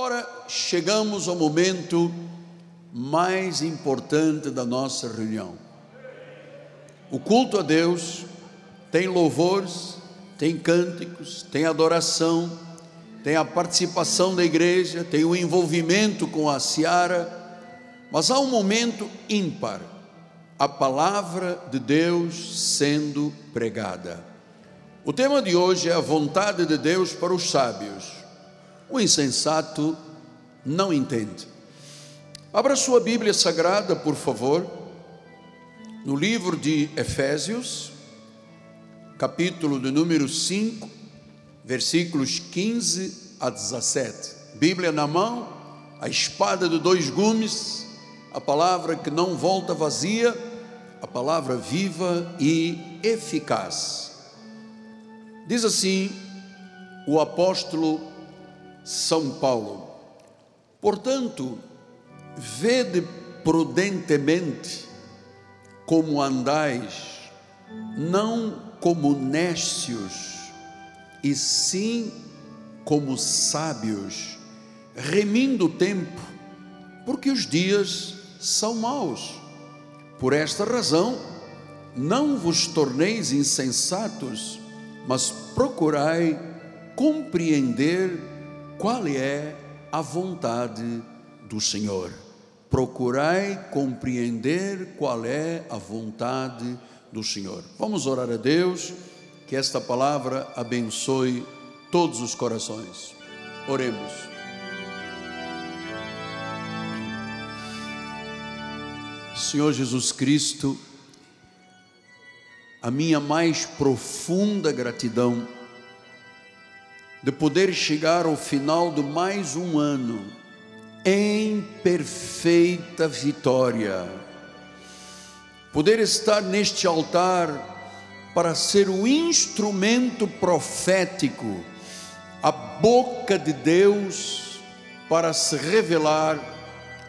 Ora, chegamos ao momento mais importante da nossa reunião. O culto a Deus tem louvores, tem cânticos, tem adoração, tem a participação da igreja, tem o envolvimento com a seara, mas há um momento ímpar a palavra de Deus sendo pregada. O tema de hoje é a vontade de Deus para os sábios. O insensato não entende. Abra sua Bíblia Sagrada, por favor, no livro de Efésios, capítulo de número 5, versículos 15 a 17. Bíblia na mão, a espada de dois gumes, a palavra que não volta vazia, a palavra viva e eficaz. Diz assim o apóstolo são Paulo. Portanto, vede prudentemente como andais, não como nécios, e sim como sábios, remindo o tempo, porque os dias são maus. Por esta razão, não vos torneis insensatos, mas procurai compreender qual é a vontade do Senhor. Procurai compreender qual é a vontade do Senhor. Vamos orar a Deus, que esta palavra abençoe todos os corações. Oremos. Senhor Jesus Cristo, a minha mais profunda gratidão de poder chegar ao final de mais um ano em perfeita vitória, poder estar neste altar para ser o instrumento profético, a boca de Deus para se revelar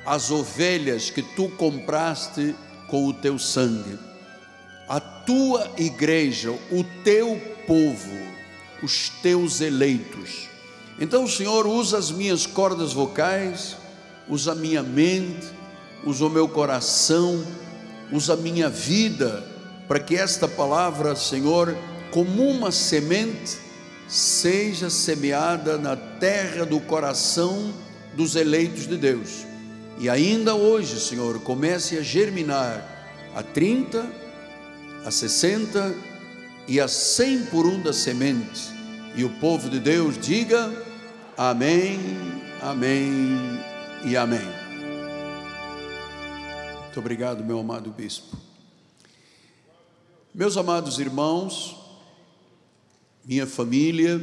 às ovelhas que tu compraste com o teu sangue, a tua igreja, o teu povo os teus eleitos. Então, Senhor, usa as minhas cordas vocais, usa a minha mente, usa o meu coração, usa a minha vida, para que esta palavra, Senhor, como uma semente, seja semeada na terra do coração dos eleitos de Deus. E ainda hoje, Senhor, comece a germinar a 30, a 60 e a cem por um da semente. E o povo de Deus diga amém, amém e amém. Muito obrigado, meu amado bispo. Meus amados irmãos, minha família,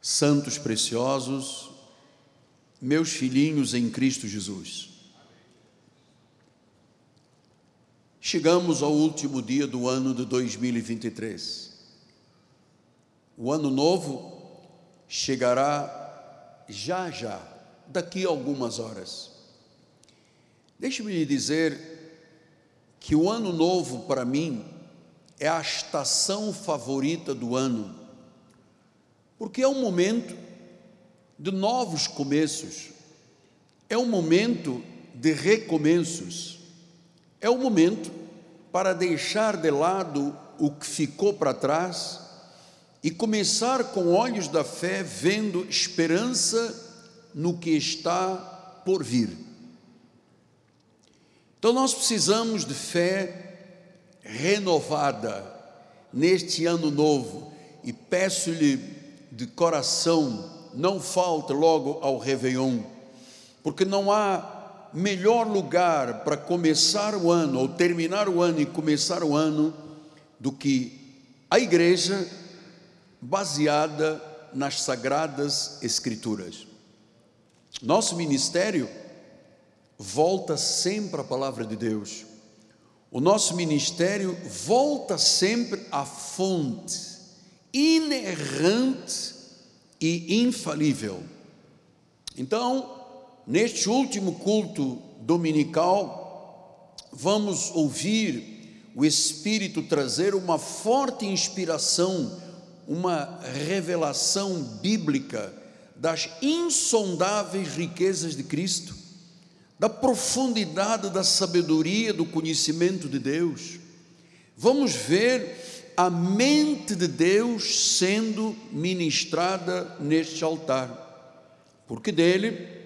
santos preciosos, meus filhinhos em Cristo Jesus. Chegamos ao último dia do ano de 2023. O ano novo chegará já já, daqui a algumas horas. Deixe-me dizer que o ano novo para mim é a estação favorita do ano, porque é um momento de novos começos, é um momento de recomeços é o momento para deixar de lado o que ficou para trás e começar com olhos da fé, vendo esperança no que está por vir. Então nós precisamos de fé renovada neste ano novo e peço-lhe de coração, não falte logo ao Réveillon, porque não há melhor lugar para começar o ano, ou terminar o ano e começar o ano, do que a igreja baseada nas sagradas Escrituras. Nosso ministério volta sempre à palavra de Deus. O nosso ministério volta sempre à fonte inerrante e infalível. Então, Neste último culto dominical, vamos ouvir o Espírito trazer uma forte inspiração, uma revelação bíblica das insondáveis riquezas de Cristo, da profundidade da sabedoria, do conhecimento de Deus. Vamos ver a mente de Deus sendo ministrada neste altar, porque dele,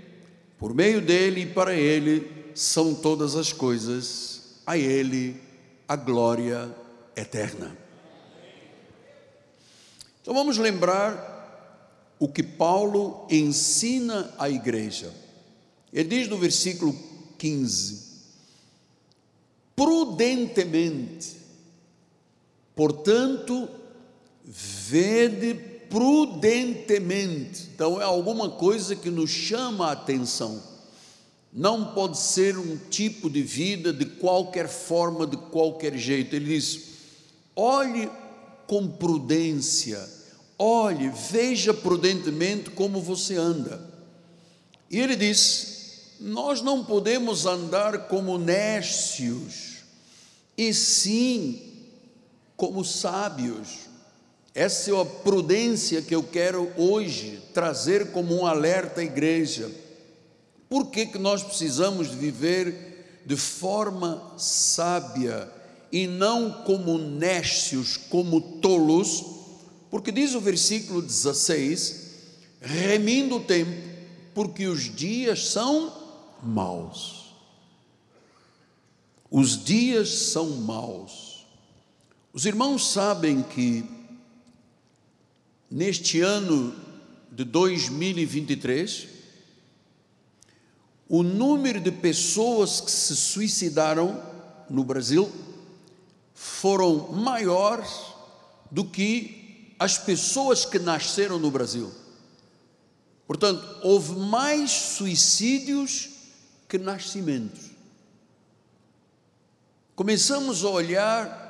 por meio dele e para ele são todas as coisas, a ele a glória eterna. Então vamos lembrar o que Paulo ensina à igreja. Ele diz no versículo 15: prudentemente, portanto, vede prudentemente. Então é alguma coisa que nos chama a atenção. Não pode ser um tipo de vida de qualquer forma, de qualquer jeito. Ele diz: olhe com prudência olhe, veja prudentemente como você anda. E ele diz: Nós não podemos andar como nércios, e sim como sábios. Essa é a prudência que eu quero hoje trazer como um alerta à igreja. Por que, que nós precisamos viver de forma sábia e não como nércios, como tolos? Porque diz o versículo 16: remindo o tempo, porque os dias são maus. Os dias são maus. Os irmãos sabem que neste ano de 2023, o número de pessoas que se suicidaram no Brasil foram maiores do que as pessoas que nasceram no Brasil. Portanto, houve mais suicídios que nascimentos. Começamos a olhar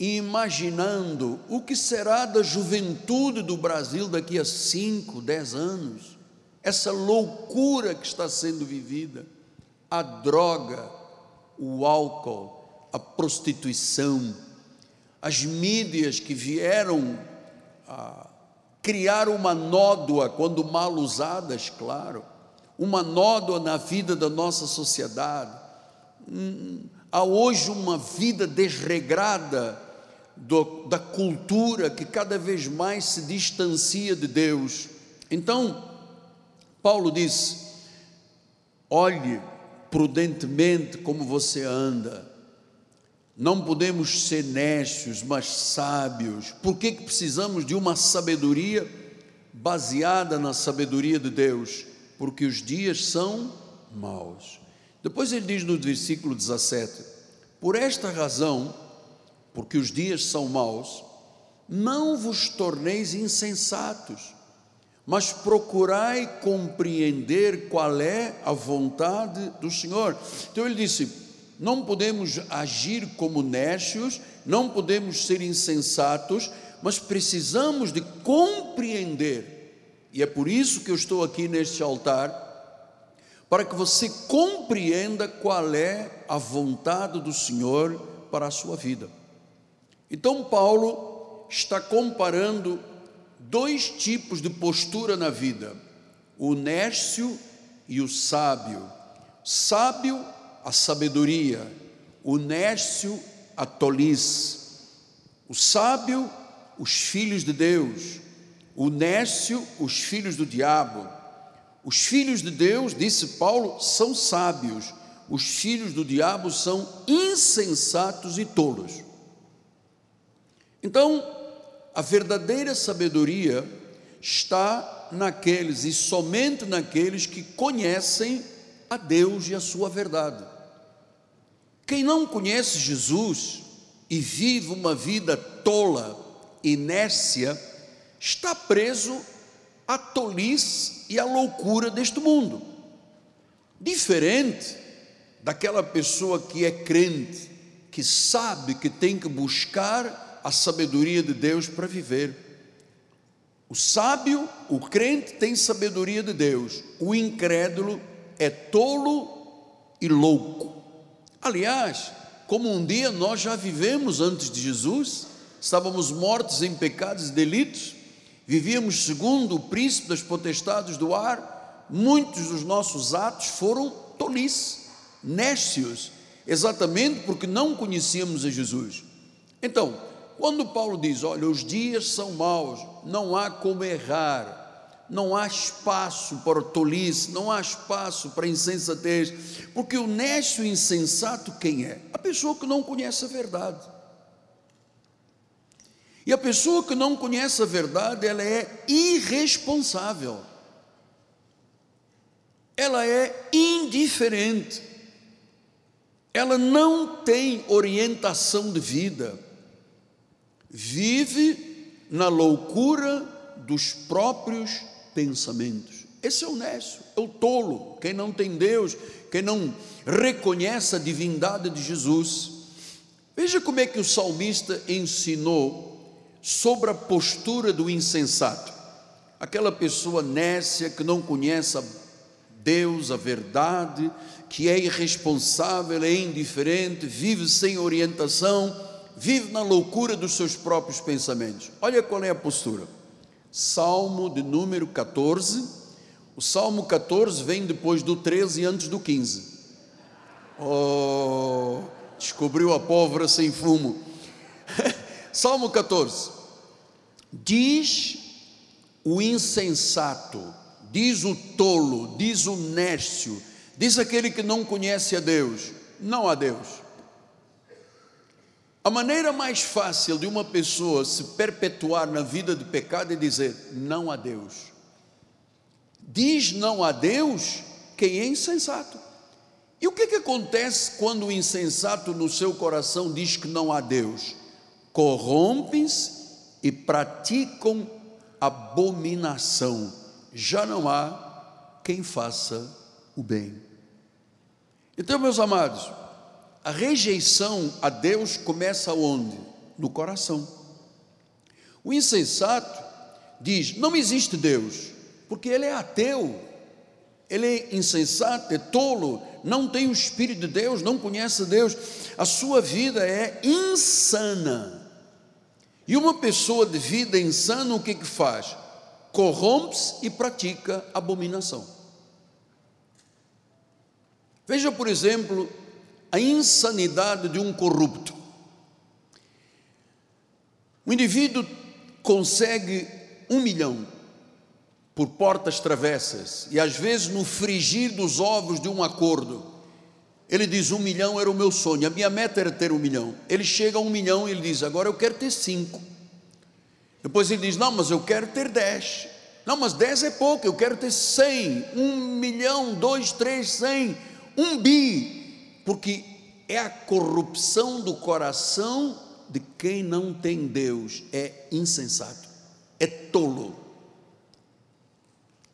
imaginando o que será da juventude do Brasil daqui a 5, 10 anos. Essa loucura que está sendo vivida, a droga, o álcool, a prostituição, as mídias que vieram a criar uma nódoa, quando mal usadas, claro, uma nódoa na vida da nossa sociedade. Hum, há hoje uma vida desregrada do, da cultura que cada vez mais se distancia de Deus. Então, Paulo diz: olhe prudentemente como você anda, não podemos ser necios, mas sábios. Por que, que precisamos de uma sabedoria baseada na sabedoria de Deus? Porque os dias são maus. Depois ele diz no versículo 17: Por esta razão, porque os dias são maus, não vos torneis insensatos, mas procurai compreender qual é a vontade do Senhor. Então ele disse: não podemos agir como nércios, não podemos ser insensatos, mas precisamos de compreender. E é por isso que eu estou aqui neste altar, para que você compreenda qual é a vontade do Senhor para a sua vida. Então, Paulo está comparando dois tipos de postura na vida: o nércio e o sábio. Sábio a sabedoria, o nércio, a tolice, o sábio, os filhos de Deus, o nércio, os filhos do diabo. Os filhos de Deus, disse Paulo, são sábios, os filhos do diabo são insensatos e tolos. Então, a verdadeira sabedoria está naqueles e somente naqueles que conhecem a Deus e a sua verdade. Quem não conhece Jesus e vive uma vida tola, inércia, está preso à tolice e à loucura deste mundo. Diferente daquela pessoa que é crente, que sabe que tem que buscar a sabedoria de Deus para viver. O sábio, o crente, tem sabedoria de Deus, o incrédulo é tolo e louco. Aliás, como um dia nós já vivemos antes de Jesus, estávamos mortos em pecados e delitos, vivíamos segundo o príncipe das potestades do ar, muitos dos nossos atos foram tolice, nécios, exatamente porque não conhecíamos a Jesus. Então, quando Paulo diz: Olha, os dias são maus, não há como errar, não há espaço para tolice, não há espaço para insensatez, porque o nécio insensato quem é? A pessoa que não conhece a verdade. E a pessoa que não conhece a verdade, ela é irresponsável. Ela é indiferente. Ela não tem orientação de vida. Vive na loucura dos próprios pensamentos. Esse é o nécio, é o tolo, quem não tem Deus, quem não reconhece a divindade de Jesus. Veja como é que o salmista ensinou sobre a postura do insensato, aquela pessoa nécia que não conhece a Deus, a verdade, que é irresponsável, é indiferente, vive sem orientação, vive na loucura dos seus próprios pensamentos. Olha qual é a postura. Salmo de número 14. O Salmo 14 vem depois do 13 e antes do 15. Oh, descobriu a pólvora sem fumo. Salmo 14. Diz o insensato, diz o tolo, diz o nércio, diz aquele que não conhece a Deus, não a Deus. A maneira mais fácil de uma pessoa se perpetuar na vida de pecado é dizer não a Deus. Diz não a Deus quem é insensato. E o que, que acontece quando o insensato no seu coração diz que não há Deus? Corrompem-se e praticam abominação. Já não há quem faça o bem. Então, meus amados, a rejeição a Deus começa onde? No coração. O insensato diz: não existe Deus, porque ele é ateu, ele é insensato, é tolo, não tem o Espírito de Deus, não conhece Deus, a sua vida é insana. E uma pessoa de vida insana, o que, que faz? Corrompe-se e pratica abominação. Veja, por exemplo, a insanidade de um corrupto. O indivíduo consegue um milhão por portas travessas e às vezes no frigir dos ovos de um acordo. Ele diz: um milhão era o meu sonho, a minha meta era ter um milhão. Ele chega a um milhão e ele diz: agora eu quero ter cinco. Depois ele diz: não, mas eu quero ter dez. Não, mas dez é pouco, eu quero ter cem, um milhão, dois, três, cem, um bi porque é a corrupção do coração de quem não tem Deus, é insensato, é tolo.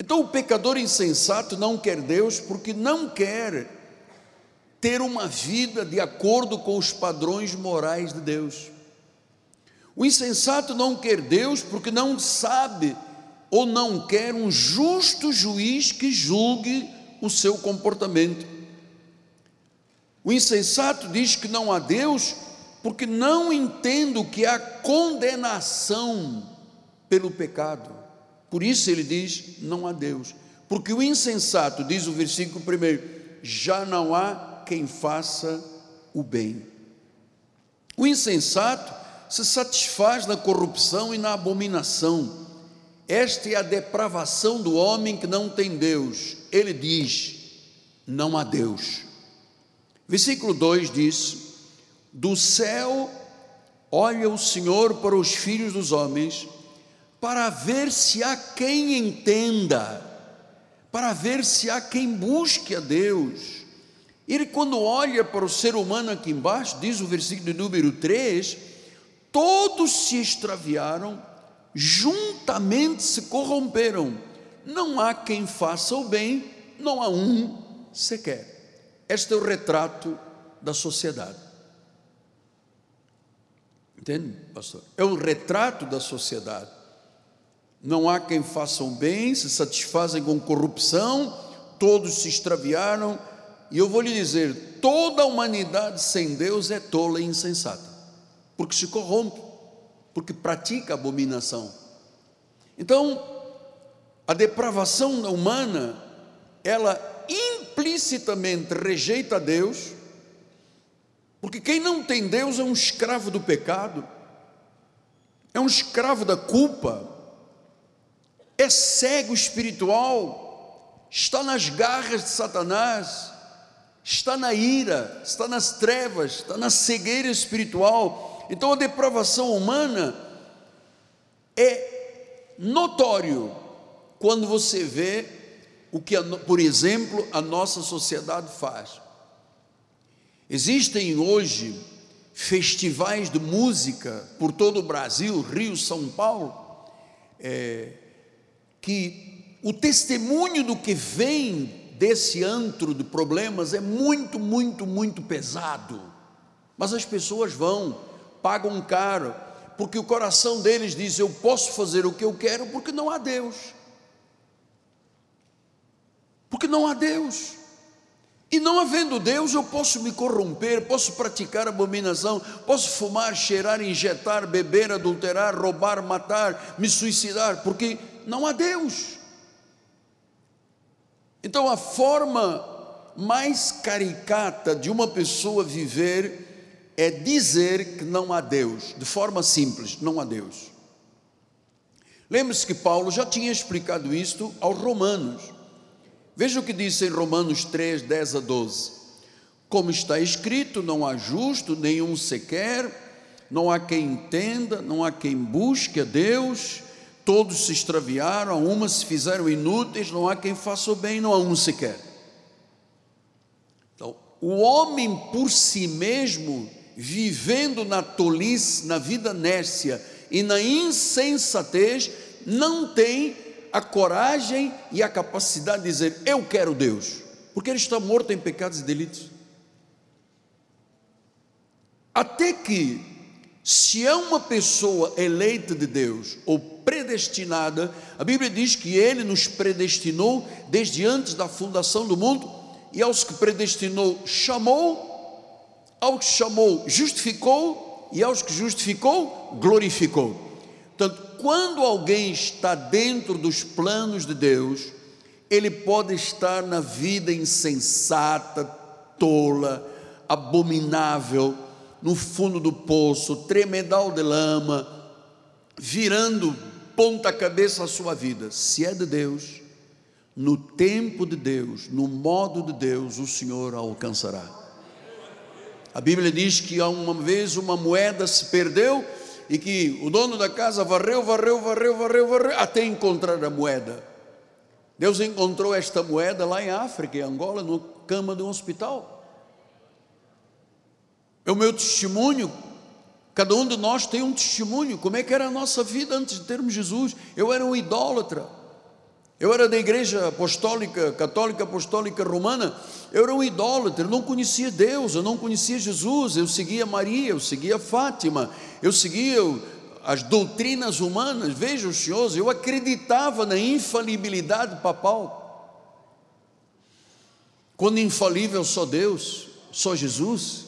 Então o pecador insensato não quer Deus porque não quer ter uma vida de acordo com os padrões morais de Deus. O insensato não quer Deus porque não sabe ou não quer um justo juiz que julgue o seu comportamento. O insensato diz que não há Deus porque não entende o que há condenação pelo pecado. Por isso ele diz: não há Deus. Porque o insensato, diz o versículo primeiro, já não há quem faça o bem. O insensato se satisfaz na corrupção e na abominação. Esta é a depravação do homem que não tem Deus. Ele diz: não há Deus. Versículo 2 diz: Do céu olha o Senhor para os filhos dos homens, para ver se há quem entenda, para ver se há quem busque a Deus. Ele, quando olha para o ser humano aqui embaixo, diz o versículo número 3: todos se extraviaram, juntamente se corromperam, não há quem faça o bem, não há um sequer. Este é o retrato da sociedade. Entende, pastor? É o retrato da sociedade. Não há quem faça o bem, se satisfazem com corrupção, todos se extraviaram. E eu vou lhe dizer: toda a humanidade sem Deus é tola e insensata, porque se corrompe, porque pratica abominação. Então, a depravação humana, ela implicitamente rejeita Deus, porque quem não tem Deus é um escravo do pecado, é um escravo da culpa, é cego espiritual, está nas garras de Satanás, está na ira, está nas trevas, está na cegueira espiritual. Então a depravação humana é notório quando você vê o que, por exemplo, a nossa sociedade faz. Existem hoje festivais de música por todo o Brasil, Rio, São Paulo, é, que o testemunho do que vem desse antro de problemas é muito, muito, muito pesado. Mas as pessoas vão, pagam caro, porque o coração deles diz: Eu posso fazer o que eu quero porque não há Deus. Porque não há Deus. E não havendo Deus, eu posso me corromper, posso praticar abominação, posso fumar, cheirar, injetar, beber, adulterar, roubar, matar, me suicidar, porque não há Deus. Então, a forma mais caricata de uma pessoa viver é dizer que não há Deus, de forma simples, não há Deus. Lembre-se que Paulo já tinha explicado isto aos Romanos. Veja o que diz em Romanos 3, 10 a 12. Como está escrito, não há justo nenhum sequer, não há quem entenda, não há quem busque a Deus, todos se extraviaram, umas se fizeram inúteis, não há quem faça o bem, não há um sequer. Então, o homem por si mesmo, vivendo na tolice, na vida nércia e na insensatez, não tem a coragem e a capacidade de dizer: Eu quero Deus, porque ele está morto em pecados e delitos. Até que, se é uma pessoa eleita de Deus ou predestinada, a Bíblia diz que ele nos predestinou desde antes da fundação do mundo, e aos que predestinou, chamou, aos que chamou, justificou, e aos que justificou, glorificou. Quando alguém está dentro dos planos de Deus, ele pode estar na vida insensata, tola, abominável, no fundo do poço, tremedal de lama, virando ponta cabeça a sua vida. Se é de Deus, no tempo de Deus, no modo de Deus, o Senhor a alcançará. A Bíblia diz que uma vez uma moeda se perdeu e que o dono da casa varreu, varreu, varreu, varreu, varreu, até encontrar a moeda. Deus encontrou esta moeda lá em África, em Angola, no cama de um hospital. É o meu testemunho. Cada um de nós tem um testemunho. Como é que era a nossa vida antes de termos Jesus? Eu era um idólatra. Eu era da igreja apostólica, católica apostólica romana, eu era um idólatra, eu não conhecia Deus, eu não conhecia Jesus, eu seguia Maria, eu seguia Fátima, eu seguia as doutrinas humanas, veja os senhores, eu acreditava na infalibilidade papal. Quando infalível só Deus, só Jesus.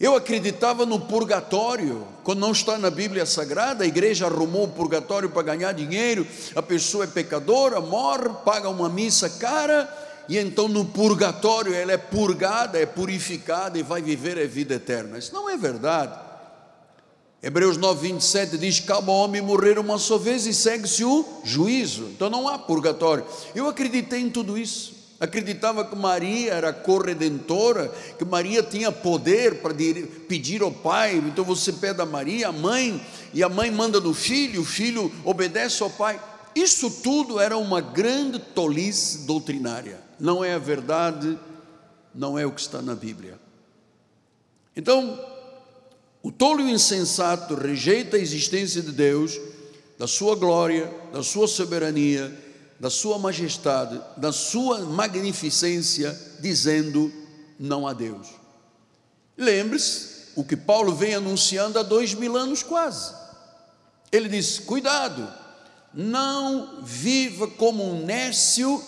Eu acreditava no purgatório, quando não está na Bíblia Sagrada, a igreja arrumou o purgatório para ganhar dinheiro, a pessoa é pecadora, morre, paga uma missa cara, e então no purgatório ela é purgada, é purificada e vai viver a vida eterna. Isso não é verdade. Hebreus 9, 27 diz: Cabe ao homem morrer uma só vez e segue-se o juízo. Então não há purgatório. Eu acreditei em tudo isso acreditava que Maria era corredentora, que Maria tinha poder para pedir ao pai, então você pede a Maria, a mãe, e a mãe manda no filho, o filho obedece ao pai. Isso tudo era uma grande tolice doutrinária, não é a verdade, não é o que está na Bíblia. Então, o tolo e o insensato rejeita a existência de Deus, da sua glória, da sua soberania, da sua majestade, da sua magnificência, dizendo não a Deus. Lembre-se o que Paulo vem anunciando há dois mil anos quase. Ele diz: cuidado, não viva como um nécio,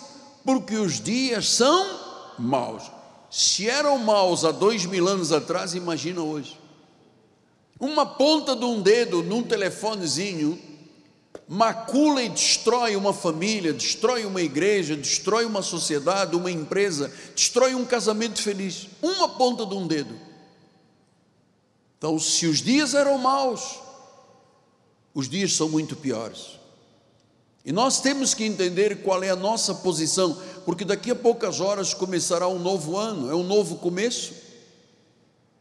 porque os dias são maus. Se eram maus há dois mil anos atrás, imagina hoje. Uma ponta de um dedo num telefonezinho macula e destrói uma família, destrói uma igreja, destrói uma sociedade, uma empresa, destrói um casamento feliz. Uma ponta de um dedo. Então, se os dias eram maus, os dias são muito piores. E nós temos que entender qual é a nossa posição, porque daqui a poucas horas começará um novo ano, é um novo começo.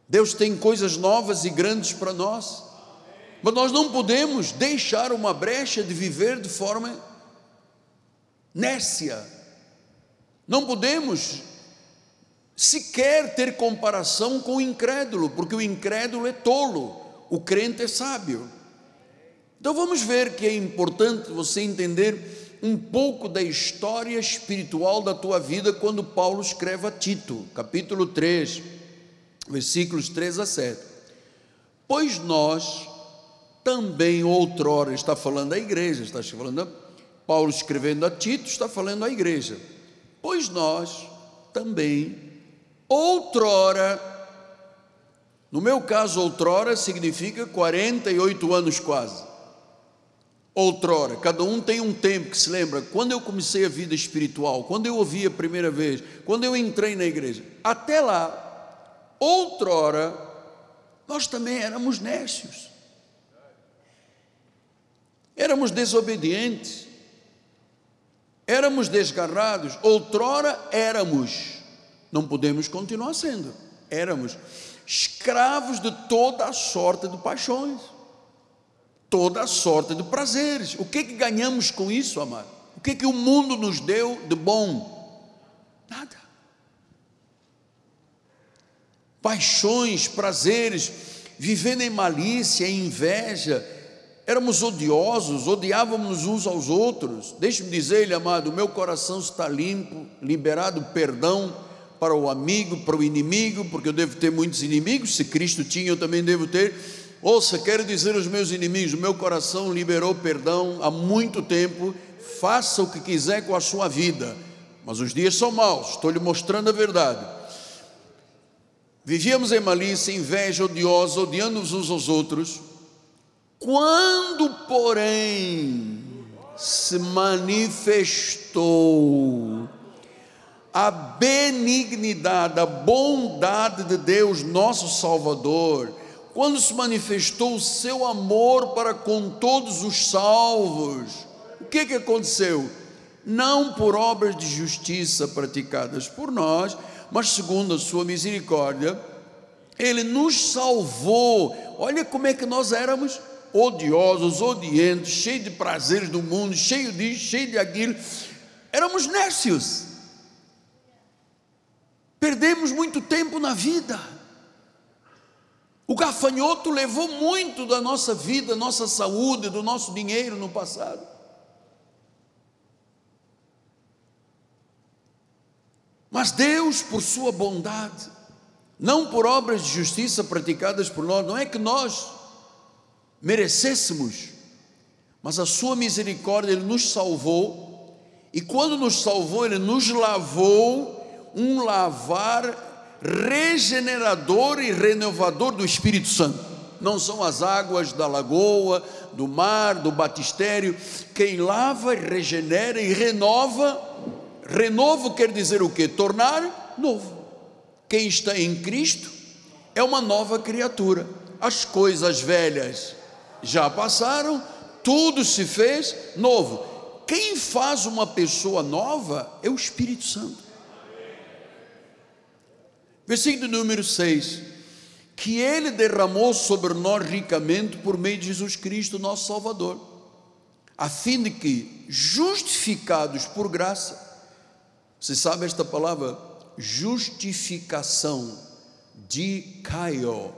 Deus tem coisas novas e grandes para nós. Mas nós não podemos deixar uma brecha de viver de forma nércia. Não podemos sequer ter comparação com o incrédulo, porque o incrédulo é tolo, o crente é sábio. Então vamos ver que é importante você entender um pouco da história espiritual da tua vida quando Paulo escreve a Tito, capítulo 3, versículos 3 a 7. Pois nós também outrora, está falando à igreja, está falando, a, Paulo escrevendo a Tito, está falando à igreja. Pois nós também outrora, no meu caso, outrora significa 48 anos quase outrora. Cada um tem um tempo que se lembra. Quando eu comecei a vida espiritual, quando eu ouvi a primeira vez, quando eu entrei na igreja, até lá, outrora, nós também éramos nécios. Éramos desobedientes. Éramos desgarrados. Outrora éramos. Não podemos continuar sendo. Éramos escravos de toda a sorte de paixões toda a sorte de prazeres. O que é que ganhamos com isso, amado? O que é que o mundo nos deu de bom? Nada. Paixões, prazeres, vivendo em malícia, em inveja, éramos odiosos, odiávamos uns aos outros. Deixe-me dizer-lhe, amado, o meu coração está limpo, liberado perdão para o amigo, para o inimigo, porque eu devo ter muitos inimigos, se Cristo tinha, eu também devo ter Ouça, quero dizer aos meus inimigos: meu coração liberou perdão há muito tempo. Faça o que quiser com a sua vida, mas os dias são maus. Estou lhe mostrando a verdade. Vivíamos em malícia, inveja odiosa, odiando-nos uns aos outros. Quando, porém, se manifestou a benignidade, a bondade de Deus, nosso Salvador, quando se manifestou o seu amor para com todos os salvos, o que, que aconteceu? Não por obras de justiça praticadas por nós, mas segundo a sua misericórdia, ele nos salvou. Olha como é que nós éramos odiosos, odientos, cheios de prazeres do mundo, cheio disso, cheio de aquilo. Éramos nécios. Perdemos muito tempo na vida o gafanhoto levou muito da nossa vida, nossa saúde, do nosso dinheiro no passado. Mas Deus, por sua bondade, não por obras de justiça praticadas por nós, não é que nós merecêssemos, mas a sua misericórdia, Ele nos salvou, e quando nos salvou, Ele nos lavou um lavar regenerador e renovador do Espírito Santo. Não são as águas da lagoa, do mar, do batistério. Quem lava, regenera e renova. Renovo quer dizer o que? Tornar novo. Quem está em Cristo é uma nova criatura. As coisas velhas já passaram, tudo se fez novo. Quem faz uma pessoa nova é o Espírito Santo. Versículo número 6: Que Ele derramou sobre nós ricamente por meio de Jesus Cristo, nosso Salvador, a fim de que, justificados por graça, você sabe esta palavra? Justificação, de Caio.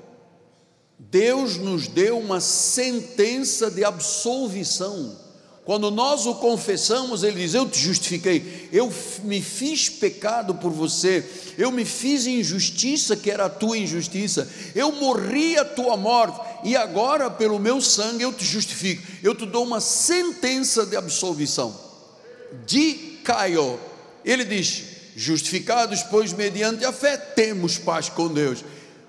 Deus nos deu uma sentença de absolvição. Quando nós o confessamos, ele diz: Eu te justifiquei, eu me fiz pecado por você, eu me fiz injustiça que era a tua injustiça, eu morri a tua morte, e agora, pelo meu sangue, eu te justifico, eu te dou uma sentença de absolvição. De Caio, ele diz: Justificados, pois mediante a fé temos paz com Deus.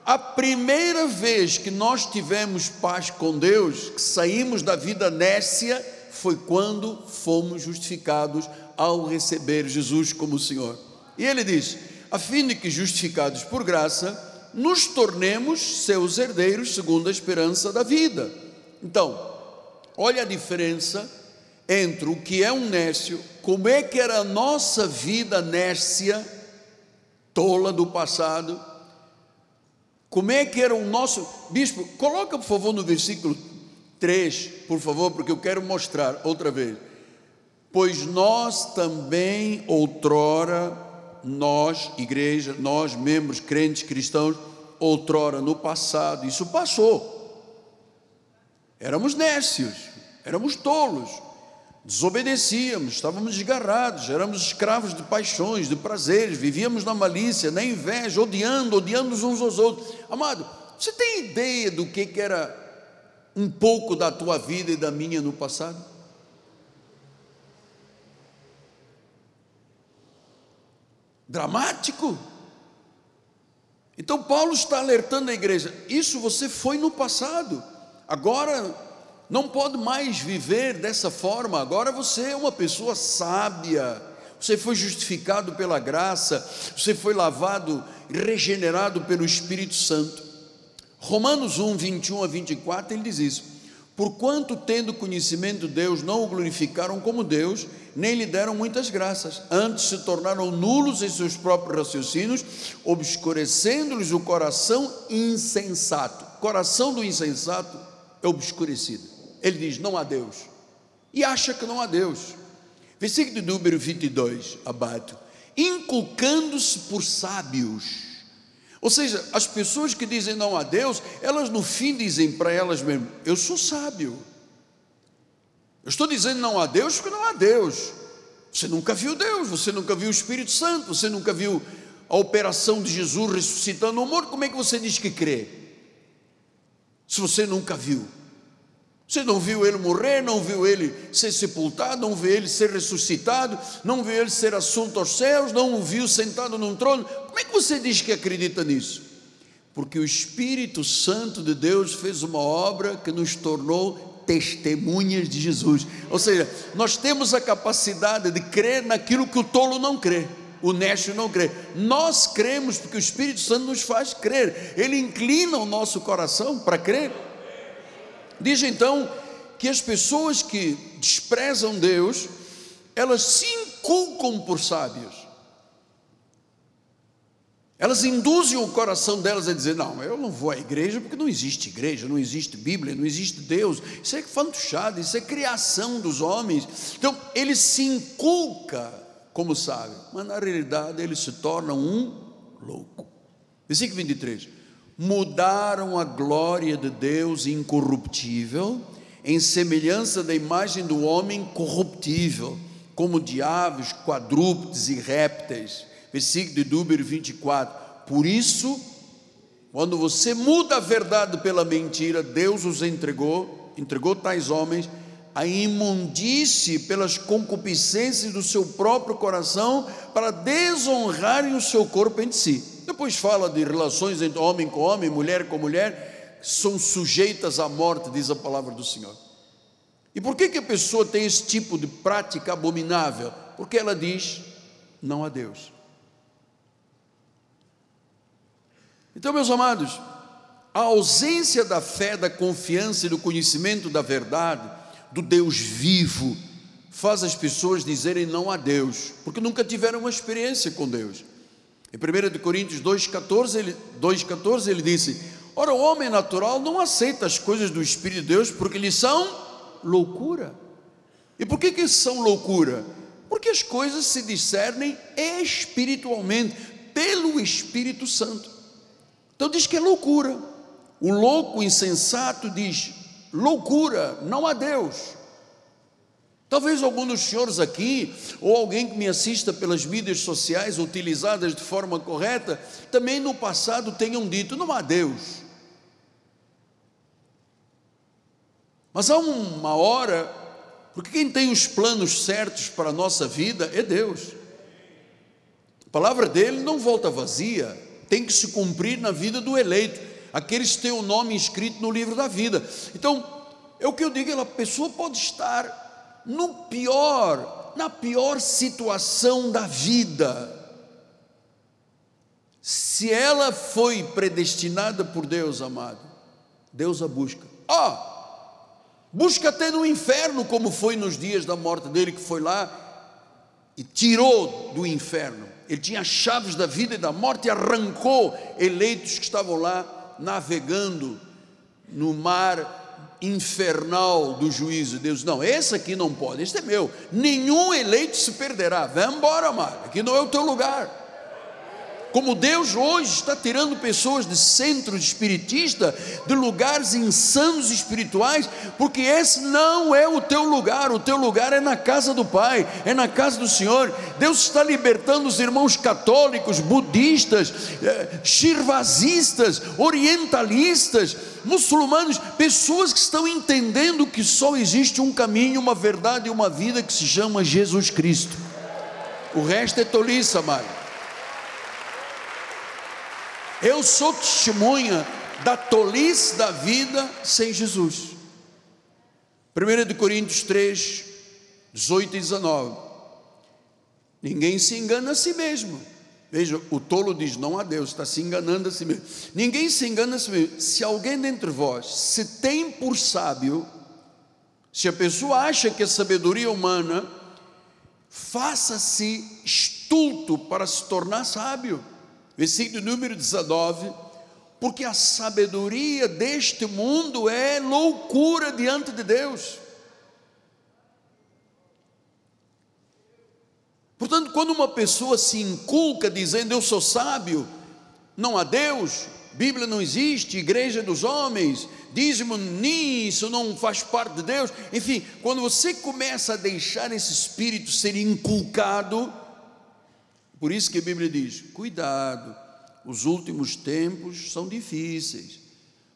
A primeira vez que nós tivemos paz com Deus, que saímos da vida nécia, foi quando fomos justificados ao receber Jesus como Senhor. E ele diz: a fim de que, justificados por graça, nos tornemos seus herdeiros segundo a esperança da vida. Então, olha a diferença entre o que é um nécio, como é que era a nossa vida nécia, tola do passado, como é que era o nosso. Bispo, coloca por favor no versículo 3, por favor, porque eu quero mostrar outra vez. Pois nós também, outrora, nós, igreja, nós, membros crentes cristãos, outrora no passado, isso passou. Éramos nécios, éramos tolos, desobedecíamos, estávamos desgarrados, éramos escravos de paixões, de prazeres, vivíamos na malícia, na inveja, odiando, odiando uns aos outros. Amado, você tem ideia do que, que era um pouco da tua vida e da minha no passado? Dramático. Então Paulo está alertando a igreja: isso você foi no passado, agora não pode mais viver dessa forma. Agora você é uma pessoa sábia, você foi justificado pela graça, você foi lavado, regenerado pelo Espírito Santo. Romanos 1, 21 a 24, ele diz isso. Porquanto, tendo conhecimento de Deus, não o glorificaram como Deus, nem lhe deram muitas graças, antes se tornaram nulos em seus próprios raciocínios, obscurecendo-lhes o coração insensato. Coração do insensato é obscurecido. Ele diz: não há Deus. E acha que não há Deus. Versículo número 22, abato. Inculcando-se por sábios. Ou seja, as pessoas que dizem não há Deus, elas no fim dizem para elas mesmas: Eu sou sábio. Eu estou dizendo não há Deus porque não há Deus. Você nunca viu Deus, você nunca viu o Espírito Santo, você nunca viu a operação de Jesus ressuscitando o morto. Como é que você diz que crê? Se você nunca viu. Você não viu ele morrer, não viu ele ser sepultado, não viu ele ser ressuscitado, não viu ele ser assunto aos céus, não o viu sentado num trono. Como é que você diz que acredita nisso? Porque o Espírito Santo de Deus fez uma obra que nos tornou testemunhas de Jesus. Ou seja, nós temos a capacidade de crer naquilo que o tolo não crê o nécio não crê. Nós cremos porque o Espírito Santo nos faz crer. Ele inclina o nosso coração para crer. Diz então que as pessoas que desprezam Deus, elas se inculcam por sábios. Elas induzem o coração delas a dizer: Não, eu não vou à igreja porque não existe igreja, não existe Bíblia, não existe Deus. Isso é fantochado, isso é criação dos homens. Então, ele se inculca como sábio, mas na realidade ele se torna um louco. Versículo 23 mudaram a glória de Deus incorruptível em semelhança da imagem do homem corruptível, como de aves, quadrúpedes e répteis. Versículo de número 24. Por isso, quando você muda a verdade pela mentira, Deus os entregou, entregou tais homens a imundície pelas concupiscências do seu próprio coração para desonrarem o seu corpo entre si. Depois fala de relações entre homem com homem, mulher com mulher, são sujeitas à morte, diz a palavra do Senhor. E por que, que a pessoa tem esse tipo de prática abominável? Porque ela diz não a Deus. Então, meus amados, a ausência da fé, da confiança e do conhecimento da verdade, do Deus vivo, faz as pessoas dizerem não a Deus, porque nunca tiveram uma experiência com Deus. Em 1 Coríntios 2,14 ele, 2,14 ele disse: Ora, o homem natural não aceita as coisas do Espírito de Deus porque lhes são loucura. E por que, que são loucura? Porque as coisas se discernem espiritualmente, pelo Espírito Santo. Então diz que é loucura. O louco insensato diz: loucura, não há Deus. Talvez algum dos senhores aqui, ou alguém que me assista pelas mídias sociais utilizadas de forma correta, também no passado tenham dito: não há Deus. Mas há uma hora, porque quem tem os planos certos para a nossa vida é Deus. A palavra dele não volta vazia, tem que se cumprir na vida do eleito, aqueles que têm o nome inscrito no livro da vida. Então, é o que eu digo, a pessoa pode estar no pior, na pior situação da vida. Se ela foi predestinada por Deus, amado, Deus a busca. Ó, oh, busca até no inferno, como foi nos dias da morte dele, que foi lá e tirou do inferno ele tinha chaves da vida e da morte e arrancou eleitos que estavam lá navegando no mar infernal do juízo. Deus, não, esse aqui não pode, esse é meu. Nenhum eleito se perderá. Vai embora, amado, aqui não é o teu lugar. Como Deus hoje está tirando pessoas de centros espiritistas, de lugares insanos espirituais, porque esse não é o teu lugar, o teu lugar é na casa do Pai, é na casa do Senhor. Deus está libertando os irmãos católicos, budistas, eh, shirvazistas, orientalistas, muçulmanos, pessoas que estão entendendo que só existe um caminho, uma verdade e uma vida que se chama Jesus Cristo. O resto é tolice, amado. Eu sou testemunha da tolice da vida sem Jesus. 1 Coríntios 3, 18 e 19. Ninguém se engana a si mesmo. Veja, o tolo diz não a Deus, está se enganando a si mesmo. Ninguém se engana a si mesmo. Se alguém dentre vós se tem por sábio, se a pessoa acha que a sabedoria humana, faça-se estulto para se tornar sábio versículo número 19: porque a sabedoria deste mundo é loucura diante de Deus. Portanto, quando uma pessoa se inculca dizendo eu sou sábio, não há Deus, Bíblia não existe, igreja dos homens, dízimo nisso não faz parte de Deus. Enfim, quando você começa a deixar esse espírito ser inculcado, por isso que a Bíblia diz: cuidado, os últimos tempos são difíceis.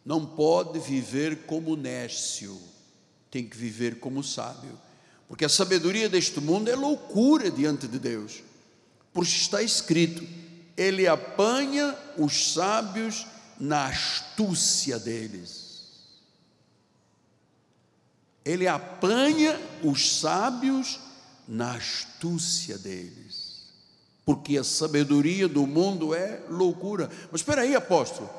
Não pode viver como nécio, tem que viver como sábio. Porque a sabedoria deste mundo é loucura diante de Deus. Por está escrito: Ele apanha os sábios na astúcia deles. Ele apanha os sábios na astúcia deles porque a sabedoria do mundo é loucura. Mas espera aí, apóstolo,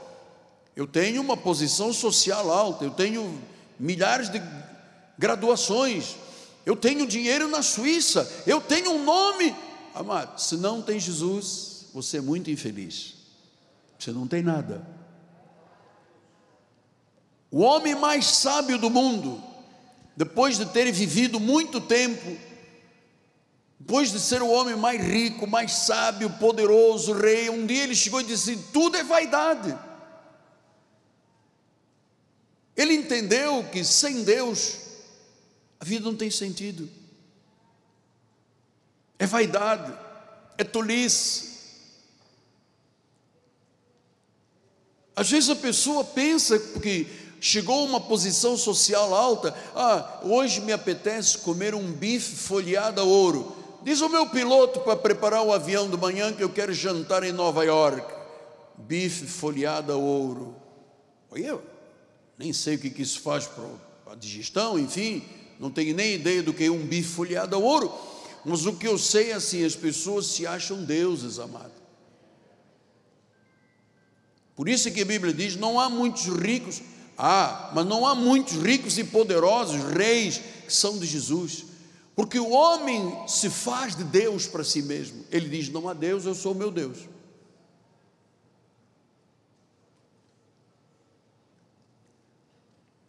eu tenho uma posição social alta, eu tenho milhares de graduações, eu tenho dinheiro na Suíça, eu tenho um nome. Amado, se não tem Jesus, você é muito infeliz. Você não tem nada. O homem mais sábio do mundo, depois de ter vivido muito tempo depois de ser o homem mais rico, mais sábio, poderoso, rei, um dia ele chegou e disse: tudo é vaidade. Ele entendeu que sem Deus a vida não tem sentido. É vaidade, é tolice. Às vezes a pessoa pensa que chegou a uma posição social alta, ah, hoje me apetece comer um bife folheado a ouro. Diz o meu piloto para preparar o avião de manhã que eu quero jantar em Nova York. Bife folheado a ouro. Eu nem sei o que, isso faz para a digestão, enfim, não tenho nem ideia do que é um bife folheado a ouro. Mas o que eu sei é assim: as pessoas se acham deuses, amado. Por isso que a Bíblia diz: não há muitos ricos, há, mas não há muitos ricos e poderosos reis que são de Jesus. Porque o homem se faz de Deus para si mesmo. Ele diz: Não há Deus, eu sou o meu Deus.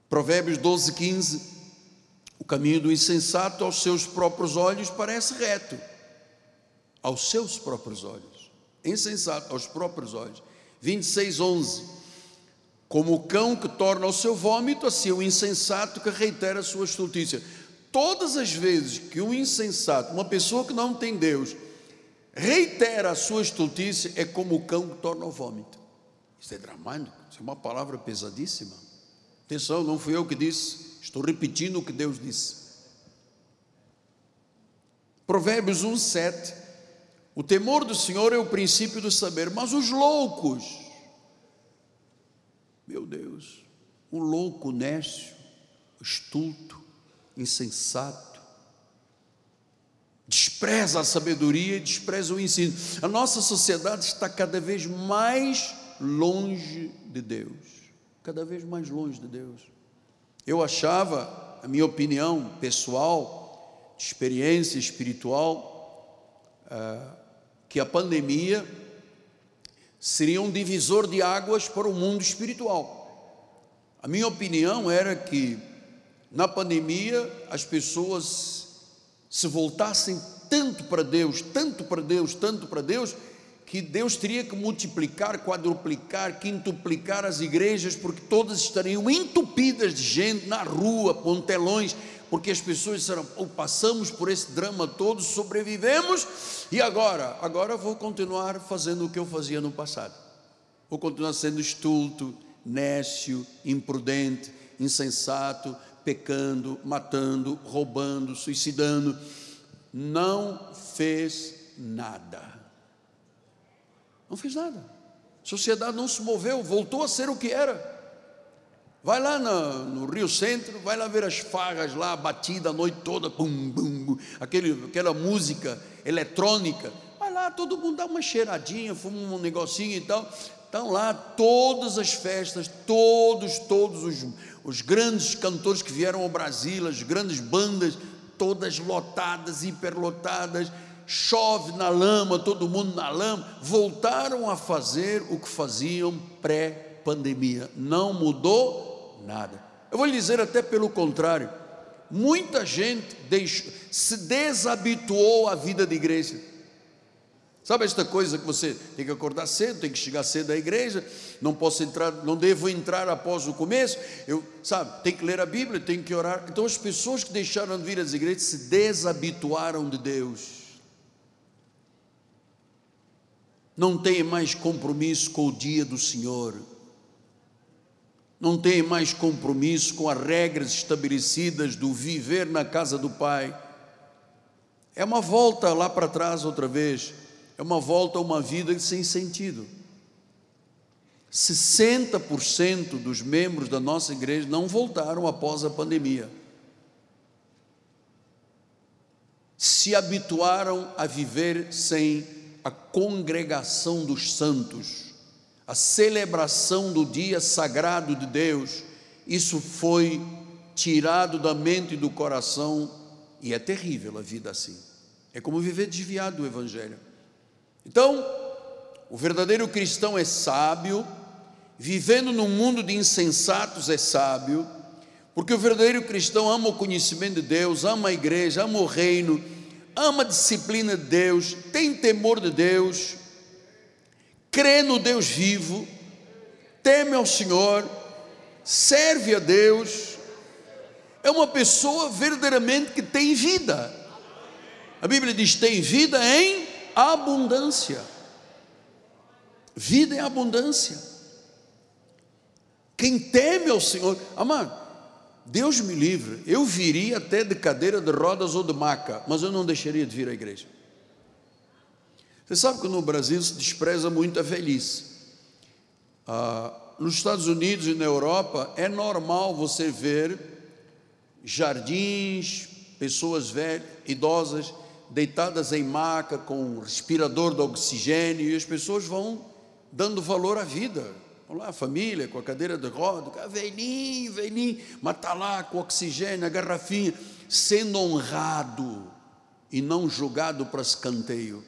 Provérbios 12, 15. O caminho do insensato aos seus próprios olhos parece reto. Aos seus próprios olhos. Insensato, aos próprios olhos. 26, 11. Como o cão que torna o seu vômito, assim o insensato que reitera a sua todas as vezes que um insensato, uma pessoa que não tem Deus, reitera a sua estultice, é como o cão que torna o vômito. Isso é dramático, isso é uma palavra pesadíssima. Atenção, não fui eu que disse, estou repetindo o que Deus disse. Provérbios 1, 7. O temor do Senhor é o princípio do saber, mas os loucos, meu Deus, o louco nécio, estulto, insensato, despreza a sabedoria e despreza o ensino. A nossa sociedade está cada vez mais longe de Deus, cada vez mais longe de Deus. Eu achava, a minha opinião pessoal, experiência espiritual, uh, que a pandemia seria um divisor de águas para o mundo espiritual. A minha opinião era que na pandemia as pessoas se voltassem tanto para Deus, tanto para Deus, tanto para Deus, que Deus teria que multiplicar, quadruplicar, quintuplicar as igrejas, porque todas estariam entupidas de gente na rua, pontelões, porque as pessoas disseram: oh, passamos por esse drama todo, sobrevivemos, e agora? Agora vou continuar fazendo o que eu fazia no passado. Vou continuar sendo estulto, nécio, imprudente, insensato, pecando, matando, roubando, suicidando. Não fez nada. Não fez nada. A sociedade não se moveu, voltou a ser o que era. Vai lá no, no, Rio Centro, vai lá ver as farras lá, batida a noite toda, bum, bum, bum, aquele, aquela música eletrônica. Vai lá, todo mundo dá uma cheiradinha, fuma um negocinho e tal. Estão lá todas as festas, todos, todos os, os grandes cantores que vieram ao Brasil, as grandes bandas, todas lotadas, hiperlotadas chove na lama, todo mundo na lama, voltaram a fazer o que faziam pré-pandemia. Não mudou nada. Eu vou lhe dizer até pelo contrário. Muita gente deixou, se desabituou à vida de igreja. Sabe esta coisa que você tem que acordar cedo, tem que chegar cedo à igreja, não posso entrar, não devo entrar após o começo, eu, sabe, tem que ler a Bíblia, tem que orar. Então as pessoas que deixaram de vir às igrejas se desabituaram de Deus. não tem mais compromisso com o dia do Senhor, não tem mais compromisso com as regras estabelecidas do viver na casa do Pai. É uma volta lá para trás outra vez, é uma volta a uma vida sem sentido. 60% dos membros da nossa igreja não voltaram após a pandemia. Se habituaram a viver sem a congregação dos santos, a celebração do dia sagrado de Deus, isso foi tirado da mente e do coração, e é terrível a vida assim. É como viver desviado do Evangelho. Então, o verdadeiro cristão é sábio, vivendo num mundo de insensatos é sábio, porque o verdadeiro cristão ama o conhecimento de Deus, ama a igreja, ama o reino, ama a disciplina de Deus, tem temor de Deus, crê no Deus vivo, teme ao Senhor, serve a Deus, é uma pessoa verdadeiramente que tem vida. A Bíblia diz: tem vida em abundância. Vida em abundância. Quem teme ao Senhor, amado, Deus me livre, eu viria até de cadeira de rodas ou de maca, mas eu não deixaria de vir à igreja. Você sabe que no Brasil se despreza muito a velhice. Ah, nos Estados Unidos e na Europa é normal você ver jardins, pessoas velhas, idosas, deitadas em maca com respirador de oxigênio e as pessoas vão dando valor à vida. Vamos lá, a família com a cadeira de roda, velhinho, velhinho, mas está lá com oxigênio, a garrafinha, sendo honrado e não julgado para escanteio.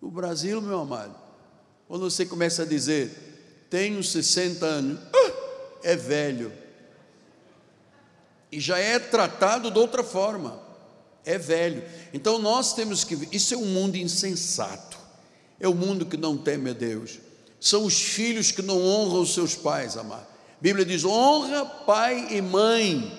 No Brasil, meu amado, quando você começa a dizer, tenho 60 anos, ah, é velho, e já é tratado de outra forma, é velho. Então nós temos que, isso é um mundo insensato, é um mundo que não teme a Deus são os filhos que não honram os seus pais, amado. A Bíblia diz: honra pai e mãe,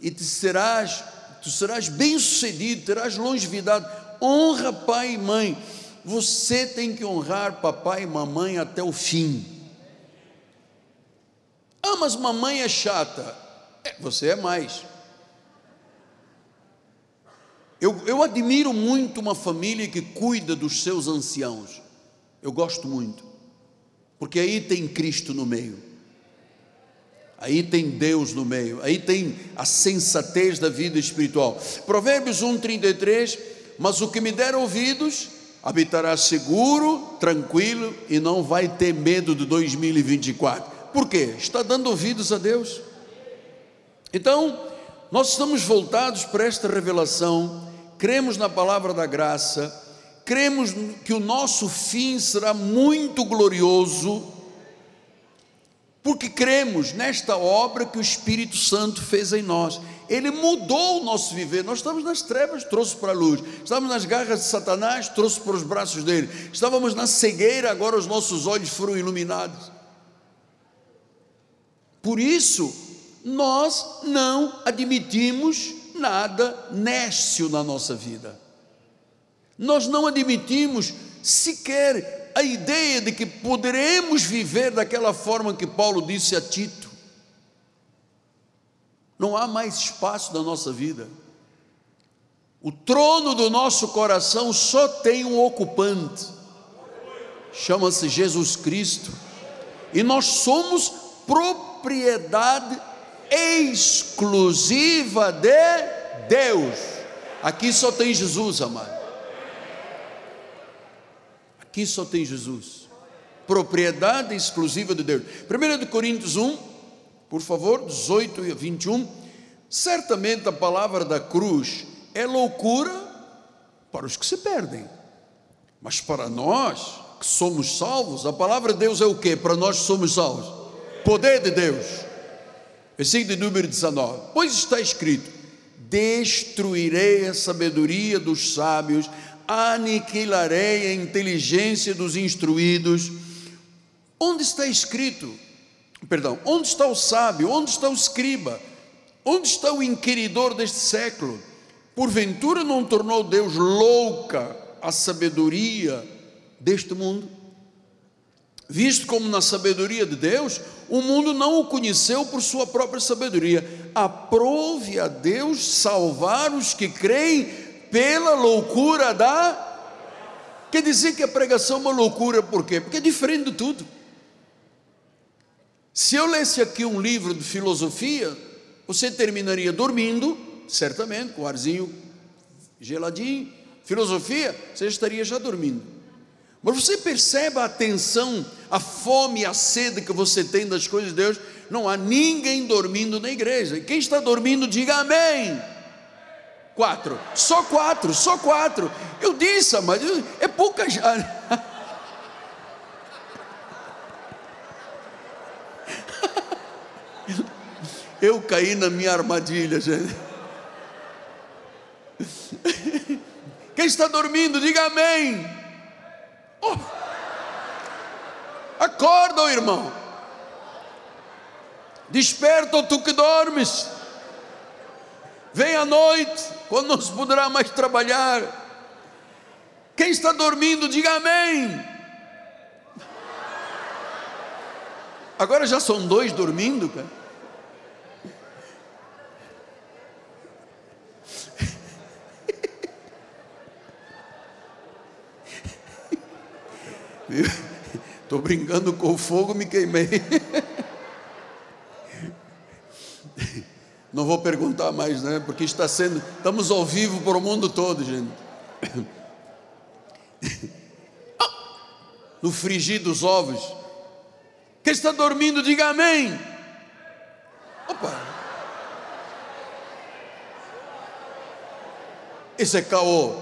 e te serás, tu serás bem-sucedido, terás longevidade. Honra pai e mãe. Você tem que honrar papai e mamãe até o fim. Ah, mas mamãe é chata. É, você é mais. Eu, eu admiro muito uma família que cuida dos seus anciãos. Eu gosto muito, porque aí tem Cristo no meio, aí tem Deus no meio, aí tem a sensatez da vida espiritual. Provérbios 1,33: Mas o que me der ouvidos habitará seguro, tranquilo e não vai ter medo de 2024. Por quê? Está dando ouvidos a Deus. Então, nós estamos voltados para esta revelação, cremos na palavra da graça, cremos que o nosso fim será muito glorioso, porque cremos nesta obra que o Espírito Santo fez em nós. Ele mudou o nosso viver. Nós estamos nas trevas, trouxe para a luz. Estávamos nas garras de Satanás, trouxe para os braços dele. Estávamos na cegueira, agora os nossos olhos foram iluminados. Por isso, nós não admitimos nada nécio na nossa vida. Nós não admitimos sequer a ideia de que poderemos viver daquela forma que Paulo disse a Tito. Não há mais espaço na nossa vida. O trono do nosso coração só tem um ocupante, chama-se Jesus Cristo, e nós somos propriedade exclusiva de Deus. Aqui só tem Jesus, amado. Aqui só tem Jesus. Propriedade exclusiva de Deus. 1 Coríntios 1, por favor, 18 e 21. Certamente a palavra da cruz é loucura para os que se perdem. Mas para nós que somos salvos, a palavra de Deus é o que? Para nós que somos salvos. Poder de Deus Versículo número 19: Pois está escrito: Destruirei a sabedoria dos sábios, aniquilarei a inteligência dos instruídos. Onde está escrito? Perdão, onde está o sábio? Onde está o escriba? Onde está o inquiridor deste século? Porventura não tornou Deus louca a sabedoria deste mundo? visto como na sabedoria de Deus, o mundo não o conheceu por sua própria sabedoria. Aprove a Deus salvar os que creem pela loucura da. Quer dizer que a pregação é uma loucura, por quê? Porque é diferente de tudo. Se eu lesse aqui um livro de filosofia, você terminaria dormindo, certamente, com o arzinho geladinho. Filosofia, você estaria já dormindo. Mas você percebe a atenção, a fome, a sede que você tem das coisas de Deus? Não há ninguém dormindo na igreja. Quem está dormindo, diga amém. Quatro, só quatro, só quatro. Eu disse, mas é pouca. Eu caí na minha armadilha, gente. Quem está dormindo, diga amém. Oh. Acorda, irmão. Desperta, tu que dormes. Vem à noite, quando não se poderá mais trabalhar. Quem está dormindo, diga amém. Agora já são dois dormindo, cara. Estou brincando com o fogo, me queimei. Não vou perguntar mais, né? Porque está sendo, estamos ao vivo para o mundo todo, gente. No frigir dos ovos. Quem está dormindo, diga amém. Opa. Isso é caô.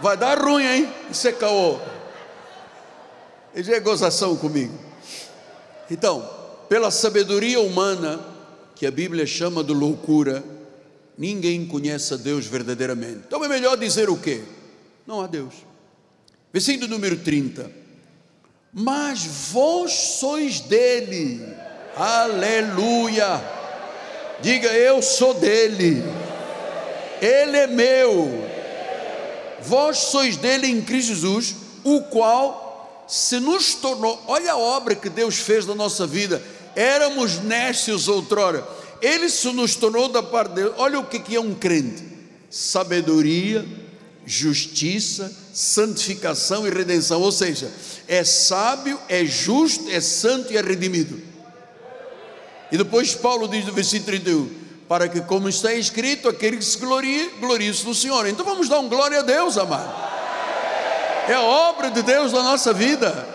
Vai dar ruim, hein? Isso é caô. Ele é gozação comigo. Então, pela sabedoria humana, que a Bíblia chama de loucura, ninguém conhece a Deus verdadeiramente. Então é melhor dizer o quê? Não há Deus. Versículo número 30. Mas vós sois dele. Aleluia. Diga, eu sou dele. Ele é meu. Vós sois dele em Cristo Jesus, o qual se nos tornou, olha a obra que Deus fez na nossa vida, éramos nécios outrora, Ele se nos tornou da parte dele, olha o que é um crente, sabedoria, justiça, santificação e redenção. Ou seja, é sábio, é justo, é santo e é redimido. E depois Paulo diz no versículo 31: Para que, como está escrito, aquele que se glorie, glorie-se no Senhor. Então vamos dar um glória a Deus, amado. É a obra de Deus na nossa vida.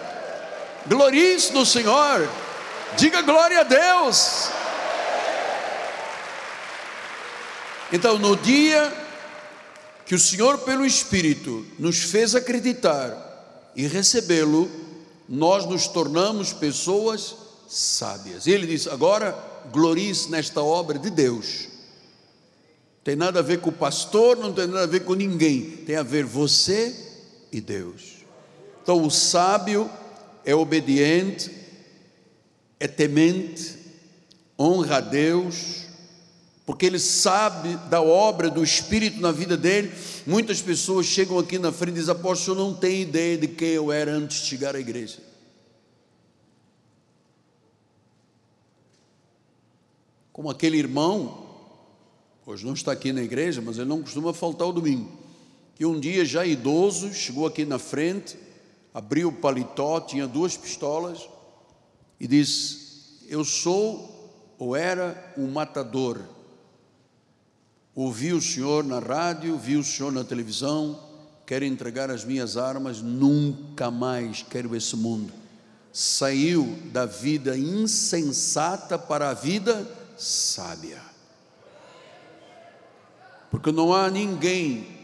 Glorie-se no Senhor. Diga glória a Deus. Então, no dia que o Senhor, pelo Espírito, nos fez acreditar e recebê-lo, nós nos tornamos pessoas sábias. E ele diz: agora glorie-se nesta obra de Deus. Tem nada a ver com o pastor, não tem nada a ver com ninguém, tem a ver você e Deus. Então, o sábio é obediente, é temente, honra a Deus, porque ele sabe da obra do Espírito na vida dele. Muitas pessoas chegam aqui na frente e dizem: Apóstolo, eu não tenho ideia de quem eu era antes de chegar à igreja. Como aquele irmão, hoje não está aqui na igreja, mas ele não costuma faltar o domingo, que um dia já idoso chegou aqui na frente, abriu o paletó, tinha duas pistolas e disse: Eu sou ou era um matador. Ouvi o senhor na rádio, vi o senhor na televisão, quero entregar as minhas armas, nunca mais quero esse mundo. Saiu da vida insensata para a vida sábia. Porque não há ninguém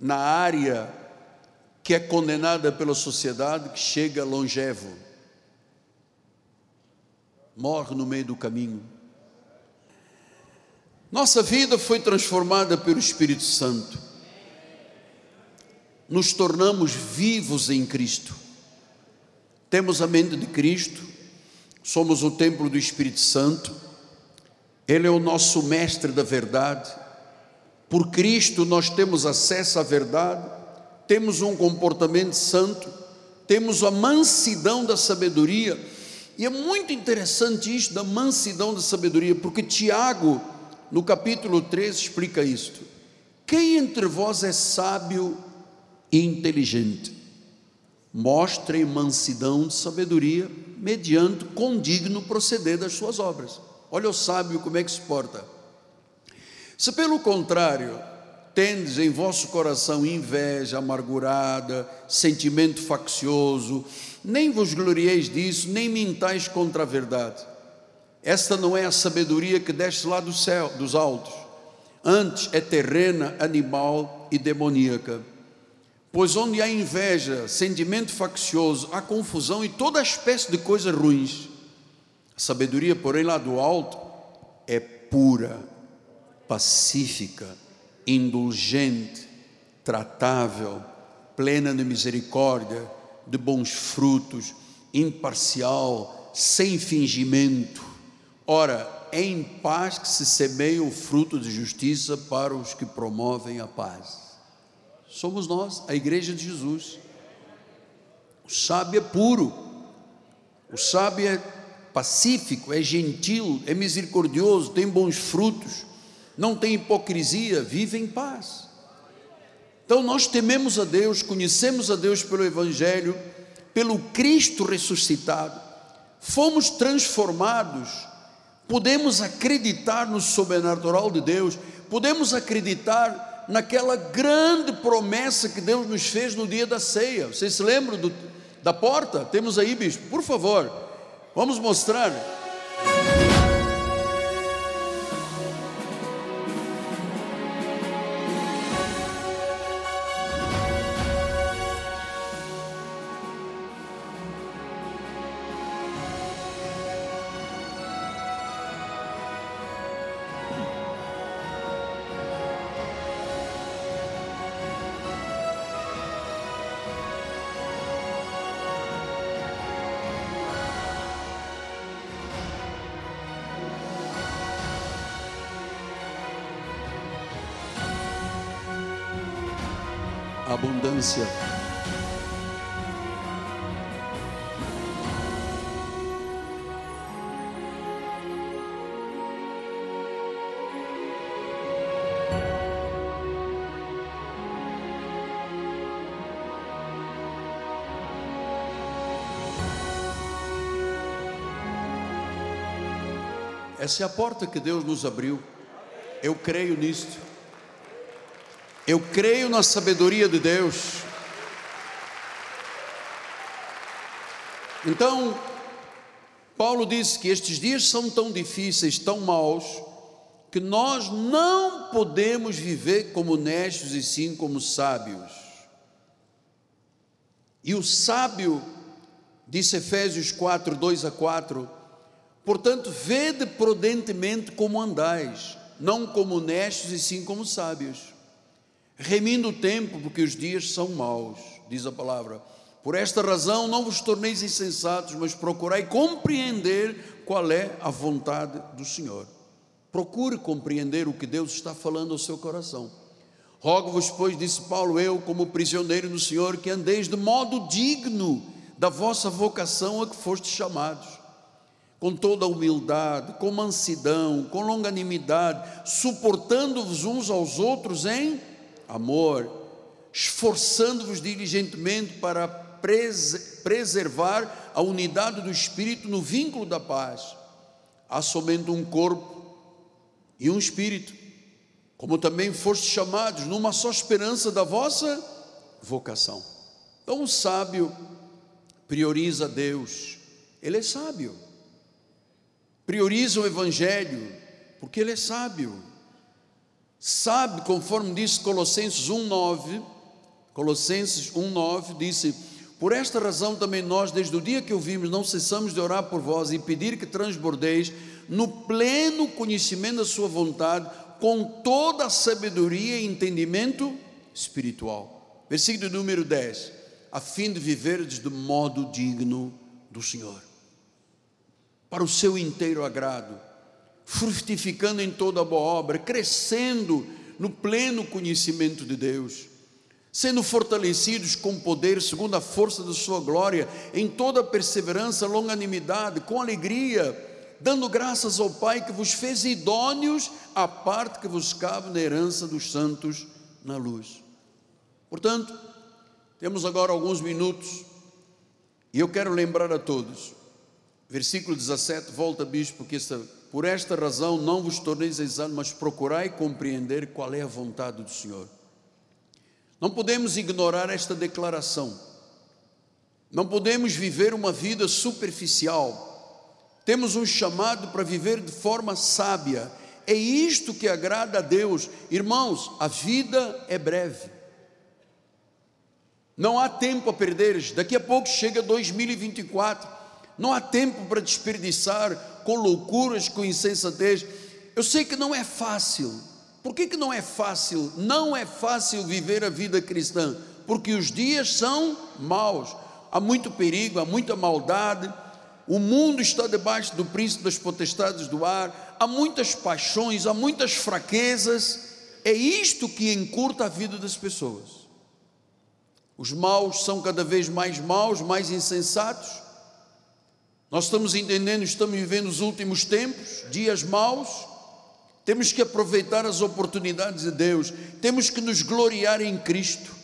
na área que é condenada pela sociedade que chega longevo. Morre no meio do caminho. Nossa vida foi transformada pelo Espírito Santo. Nos tornamos vivos em Cristo. Temos a mente de Cristo, somos o templo do Espírito Santo ele é o nosso mestre da verdade. Por Cristo nós temos acesso à verdade, temos um comportamento santo, temos a mansidão da sabedoria. E é muito interessante isso da mansidão da sabedoria, porque Tiago, no capítulo 3, explica isto. Quem entre vós é sábio e inteligente? Mostrem mansidão de sabedoria, mediante condigno proceder das suas obras. Olha o sábio como é que se porta. Se pelo contrário tendes em vosso coração inveja amargurada, sentimento faccioso, nem vos glorieis disso, nem mintais contra a verdade. Esta não é a sabedoria que desce lá do céu, dos altos. Antes é terrena, animal e demoníaca. Pois onde há inveja, sentimento faccioso, há confusão e toda espécie de coisas ruins. A sabedoria, porém, lá do alto, é pura, pacífica, indulgente, tratável, plena de misericórdia, de bons frutos, imparcial, sem fingimento. Ora, é em paz que se semeia o fruto de justiça para os que promovem a paz. Somos nós, a igreja de Jesus. O sábio é puro, o sábio é pacífico, é gentil, é misericordioso, tem bons frutos, não tem hipocrisia, vive em paz. Então nós tememos a Deus, conhecemos a Deus pelo Evangelho, pelo Cristo ressuscitado, fomos transformados, podemos acreditar no sobrenatural de Deus, podemos acreditar naquela grande promessa que Deus nos fez no dia da ceia. Vocês se lembram do, da porta? Temos aí, bispo, por favor. Vamos mostrar. Essa é a porta que Deus nos abriu. Eu creio nisto. Eu creio na sabedoria de Deus. Então, Paulo disse que estes dias são tão difíceis, tão maus, que nós não podemos viver como honestos e sim como sábios. E o sábio, disse Efésios 4, 2 a 4, portanto, vede prudentemente como andais, não como honestos e sim como sábios, remindo o tempo, porque os dias são maus, diz a palavra. Por esta razão não vos torneis insensatos, mas procurai compreender qual é a vontade do Senhor. Procure compreender o que Deus está falando ao seu coração. Rogo-vos, pois, disse Paulo, eu, como prisioneiro do Senhor, que andeis de modo digno da vossa vocação a que fostes chamados, com toda a humildade, com mansidão, com longanimidade, suportando-vos uns aos outros em amor, esforçando-vos diligentemente para preservar a unidade do espírito no vínculo da paz. Somente um corpo e um espírito, como também foste chamados numa só esperança da vossa vocação. Então, o sábio prioriza Deus, ele é sábio, prioriza o Evangelho, porque ele é sábio, sabe, conforme diz Colossenses 1,9, Colossenses 1,9 disse: por esta razão também nós, desde o dia que o vimos, não cessamos de orar por vós e pedir que transbordeis no pleno conhecimento da sua vontade, com toda a sabedoria e entendimento espiritual. Versículo número 10. A fim de viverdes de modo digno do Senhor, para o seu inteiro agrado, frutificando em toda boa obra, crescendo no pleno conhecimento de Deus sendo fortalecidos com poder, segundo a força da sua glória, em toda perseverança, longanimidade, com alegria, dando graças ao Pai que vos fez idôneos à parte que vos cabe na herança dos santos na luz. Portanto, temos agora alguns minutos e eu quero lembrar a todos, versículo 17, volta, bispo, que esta, por esta razão não vos torneis exames, mas procurai compreender qual é a vontade do Senhor. Não podemos ignorar esta declaração. Não podemos viver uma vida superficial. Temos um chamado para viver de forma sábia. É isto que agrada a Deus. Irmãos, a vida é breve. Não há tempo a perder. Daqui a pouco chega 2024. Não há tempo para desperdiçar com loucuras, com insensatez. Eu sei que não é fácil. Por que, que não é fácil? Não é fácil viver a vida cristã, porque os dias são maus, há muito perigo, há muita maldade, o mundo está debaixo do príncipe das potestades do ar, há muitas paixões, há muitas fraquezas, é isto que encurta a vida das pessoas. Os maus são cada vez mais maus, mais insensatos. Nós estamos entendendo, estamos vivendo os últimos tempos, dias maus temos que aproveitar as oportunidades de Deus, temos que nos gloriar em Cristo.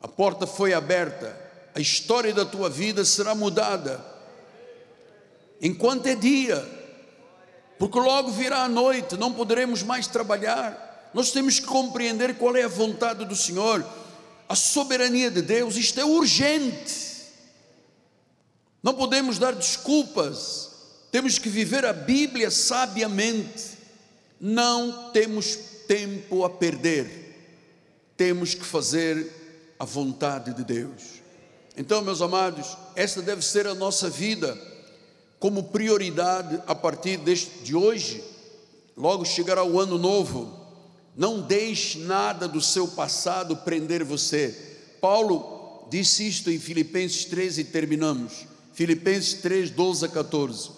A porta foi aberta, a história da tua vida será mudada. Enquanto é dia, porque logo virá a noite, não poderemos mais trabalhar. Nós temos que compreender qual é a vontade do Senhor, a soberania de Deus, isto é urgente. Não podemos dar desculpas, temos que viver a Bíblia sabiamente não temos tempo a perder, temos que fazer a vontade de Deus. Então, meus amados, esta deve ser a nossa vida como prioridade a partir deste, de hoje. Logo chegará o ano novo. Não deixe nada do seu passado prender você. Paulo disse isto em Filipenses 3 e terminamos. Filipenses 3, 12 a 14.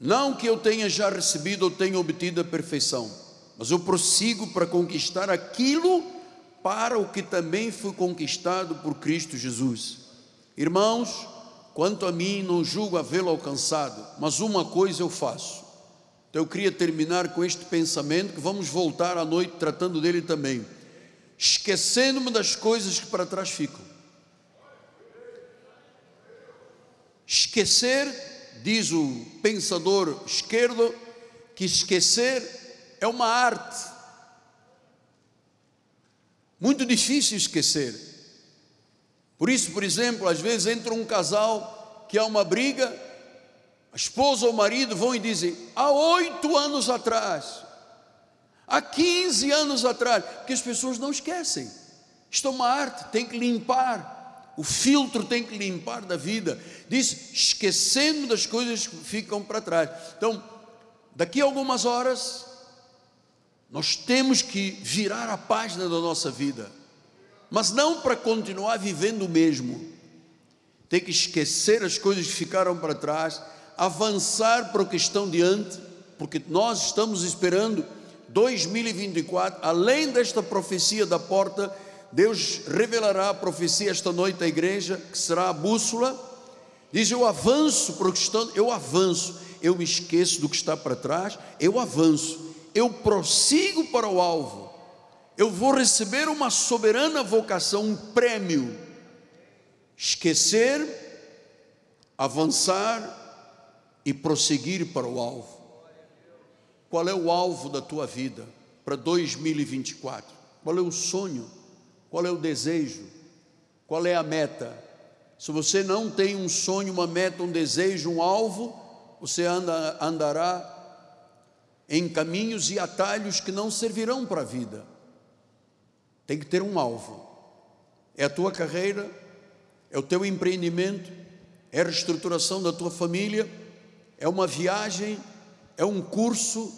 Não que eu tenha já recebido ou tenha obtido a perfeição, mas eu prossigo para conquistar aquilo para o que também fui conquistado por Cristo Jesus. Irmãos, quanto a mim, não julgo havê-lo alcançado, mas uma coisa eu faço. Então eu queria terminar com este pensamento, que vamos voltar à noite tratando dele também. Esquecendo-me das coisas que para trás ficam. Esquecer diz o pensador esquerdo, que esquecer é uma arte. Muito difícil esquecer. Por isso, por exemplo, às vezes entra um casal que há uma briga, a esposa ou o marido vão e dizem: há oito anos atrás, há 15 anos atrás, porque as pessoas não esquecem. Isto é uma arte, tem que limpar. O filtro tem que limpar da vida. Diz, esquecendo das coisas que ficam para trás. Então, daqui a algumas horas, nós temos que virar a página da nossa vida, mas não para continuar vivendo o mesmo. Tem que esquecer as coisas que ficaram para trás, avançar para o que estão diante, porque nós estamos esperando 2024, além desta profecia da porta, Deus revelará a profecia esta noite à igreja, que será a bússola. Diz: Eu avanço para o que estão, eu avanço, eu me esqueço do que está para trás, eu avanço eu prossigo para o alvo, eu vou receber uma soberana vocação, um prêmio. Esquecer, avançar e prosseguir para o alvo. Qual é o alvo da tua vida para 2024? Qual é o sonho? Qual é o desejo? Qual é a meta? Se você não tem um sonho, uma meta, um desejo, um alvo, você anda, andará em caminhos e atalhos que não servirão para a vida. Tem que ter um alvo. É a tua carreira, é o teu empreendimento, é a reestruturação da tua família, é uma viagem, é um curso,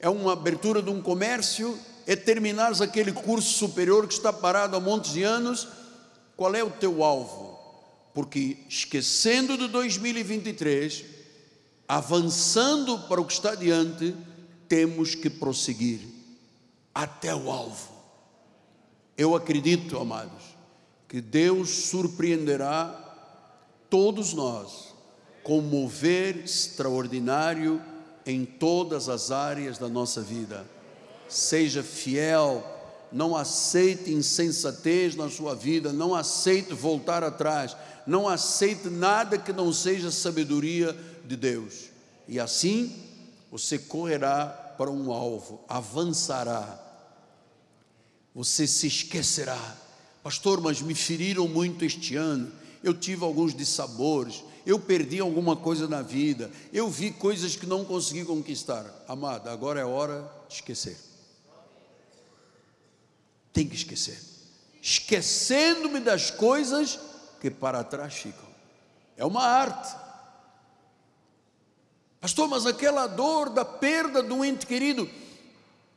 é uma abertura de um comércio, é terminares aquele curso superior que está parado há montes de anos. Qual é o teu alvo? Porque esquecendo de 2023, avançando para o que está diante, temos que prosseguir até o alvo. Eu acredito, amados, que Deus surpreenderá todos nós com mover extraordinário em todas as áreas da nossa vida. Seja fiel, não aceite insensatez na sua vida, não aceite voltar atrás, não aceite nada que não seja sabedoria de Deus. E assim você correrá para um alvo, avançará. Você se esquecerá. Pastor, mas me feriram muito este ano. Eu tive alguns dissabores. Eu perdi alguma coisa na vida. Eu vi coisas que não consegui conquistar. Amada, agora é hora de esquecer. Tem que esquecer. Esquecendo-me das coisas que para trás ficam. É uma arte. Pastor, mas aquela dor da perda um ente querido,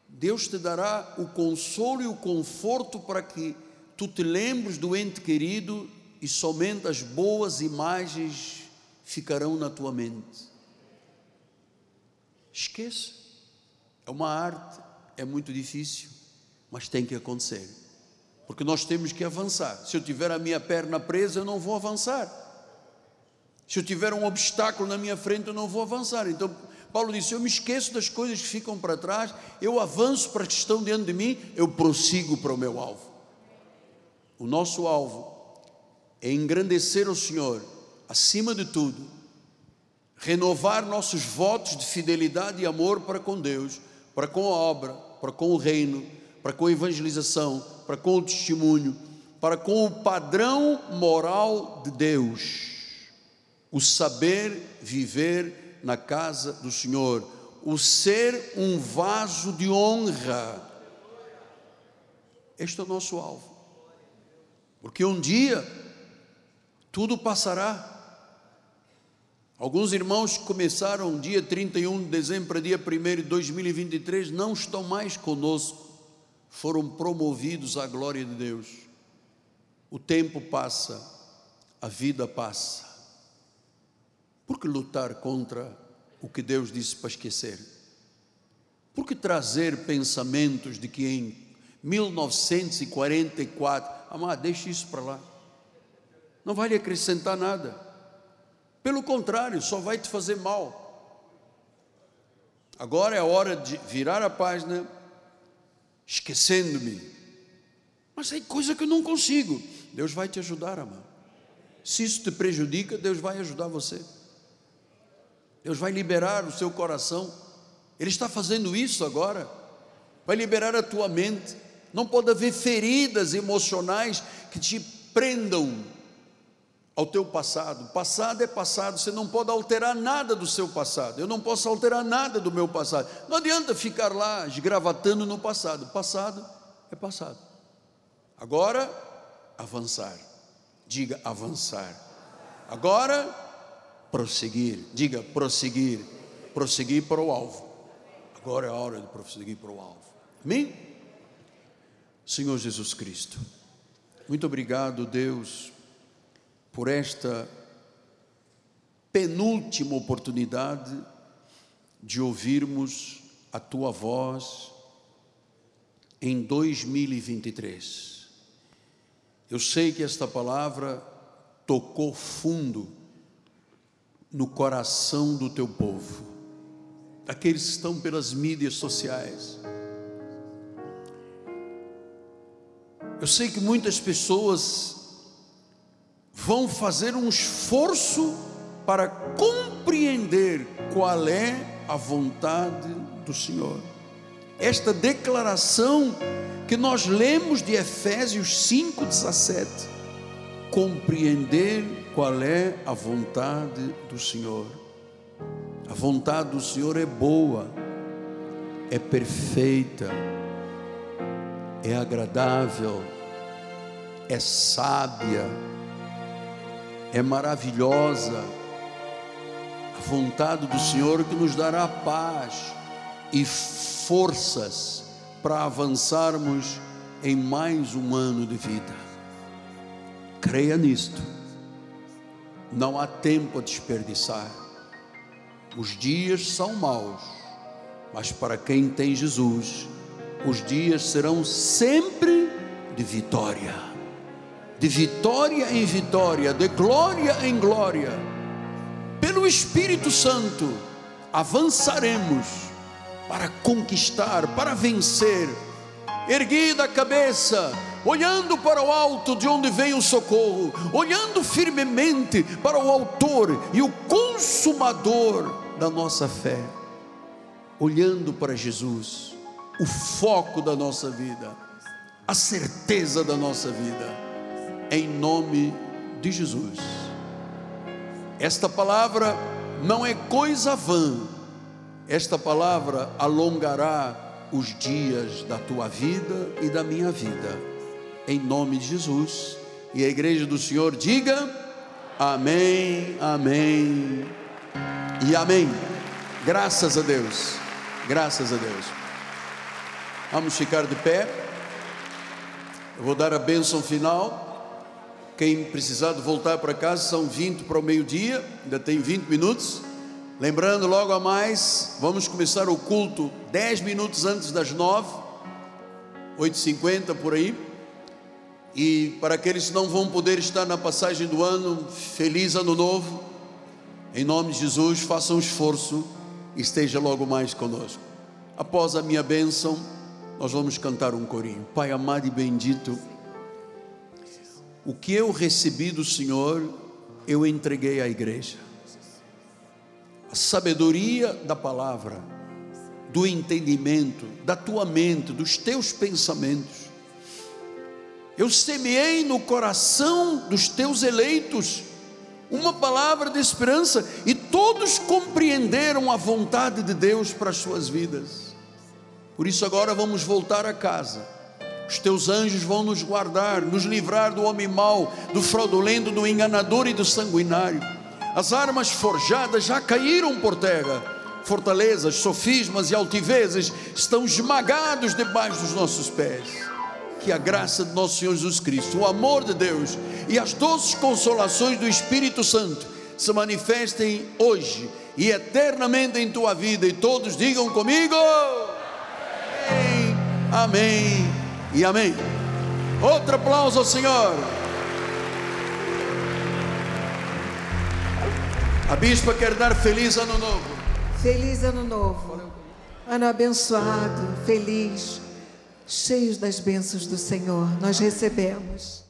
Deus te dará o consolo e o conforto para que tu te lembres do ente querido e somente as boas imagens ficarão na tua mente. Esqueça. É uma arte, é muito difícil, mas tem que acontecer. Porque nós temos que avançar. Se eu tiver a minha perna presa, eu não vou avançar. Se eu tiver um obstáculo na minha frente, eu não vou avançar. Então, Paulo disse: Eu me esqueço das coisas que ficam para trás, eu avanço para que estão diante de mim, eu prossigo para o meu alvo. O nosso alvo é engrandecer o Senhor, acima de tudo, renovar nossos votos de fidelidade e amor para com Deus, para com a obra, para com o reino, para com a evangelização, para com o testemunho, para com o padrão moral de Deus o saber viver na casa do Senhor, o ser um vaso de honra. Este é o nosso alvo. Porque um dia tudo passará. Alguns irmãos que começaram dia 31 de dezembro para dia 1 de 2023 não estão mais conosco, foram promovidos à glória de Deus. O tempo passa, a vida passa. Por que lutar contra o que Deus disse para esquecer? Por que trazer pensamentos de que em 1944, amado, deixe isso para lá. Não vai lhe acrescentar nada. Pelo contrário, só vai te fazer mal. Agora é a hora de virar a página, esquecendo-me. Mas é coisa que eu não consigo. Deus vai te ajudar, amado. Se isso te prejudica, Deus vai ajudar você. Deus vai liberar o seu coração. Ele está fazendo isso agora. Vai liberar a tua mente. Não pode haver feridas emocionais que te prendam ao teu passado. Passado é passado, você não pode alterar nada do seu passado. Eu não posso alterar nada do meu passado. Não adianta ficar lá esgravatando no passado. Passado é passado. Agora, avançar. Diga avançar. Agora, prosseguir. Diga prosseguir. Prosseguir para o alvo. Agora é a hora de prosseguir para o alvo. Amém? Senhor Jesus Cristo, muito obrigado, Deus, por esta penúltima oportunidade de ouvirmos a tua voz em 2023. Eu sei que esta palavra tocou fundo no coração do teu povo, daqueles que estão pelas mídias sociais. Eu sei que muitas pessoas vão fazer um esforço para compreender qual é a vontade do Senhor. Esta declaração que nós lemos de Efésios 5:17, compreender qual é a vontade do Senhor. A vontade do Senhor é boa, é perfeita, é agradável, é sábia, é maravilhosa. A vontade do Senhor que nos dará paz e forças para avançarmos em mais um ano de vida. Creia nisto. Não há tempo a desperdiçar. Os dias são maus, mas para quem tem Jesus, os dias serão sempre de vitória de vitória em vitória, de glória em glória, pelo Espírito Santo, avançaremos para conquistar, para vencer, erguida a cabeça, olhando para o alto de onde vem o socorro, olhando firmemente para o Autor e o Consumador da nossa fé, olhando para Jesus, o foco da nossa vida, a certeza da nossa vida em nome de Jesus. Esta palavra não é coisa vã, esta palavra alongará os dias da tua vida e da minha vida, em nome de Jesus. E a igreja do Senhor diga: Amém, Amém e Amém. Graças a Deus, graças a Deus. Vamos ficar de pé. Eu vou dar a bênção final. Quem precisar voltar para casa são 20 para o meio-dia, ainda tem 20 minutos. Lembrando, logo a mais, vamos começar o culto 10 minutos antes das 9, 8h50 por aí. E para aqueles que não vão poder estar na passagem do ano, feliz ano novo. Em nome de Jesus, faça um esforço e esteja logo mais conosco. Após a minha bênção, nós vamos cantar um corinho. Pai amado e bendito, o que eu recebi do Senhor, eu entreguei à igreja. A sabedoria da palavra, do entendimento, da tua mente, dos teus pensamentos. Eu semeei no coração dos teus eleitos uma palavra de esperança e todos compreenderam a vontade de Deus para as suas vidas. Por isso agora vamos voltar a casa os teus anjos vão nos guardar, nos livrar do homem mau, do fraudulento, do enganador e do sanguinário. As armas forjadas já caíram por terra. Fortalezas, sofismas e altivezes estão esmagados debaixo dos nossos pés. Que a graça de nosso Senhor Jesus Cristo, o amor de Deus e as doces consolações do Espírito Santo se manifestem hoje e eternamente em tua vida. E todos digam comigo: Amém. Amém e amém. Outro aplauso ao Senhor. A bispa quer dar feliz ano novo. Feliz ano novo. Ano abençoado, feliz, cheios das bênçãos do Senhor. Nós recebemos.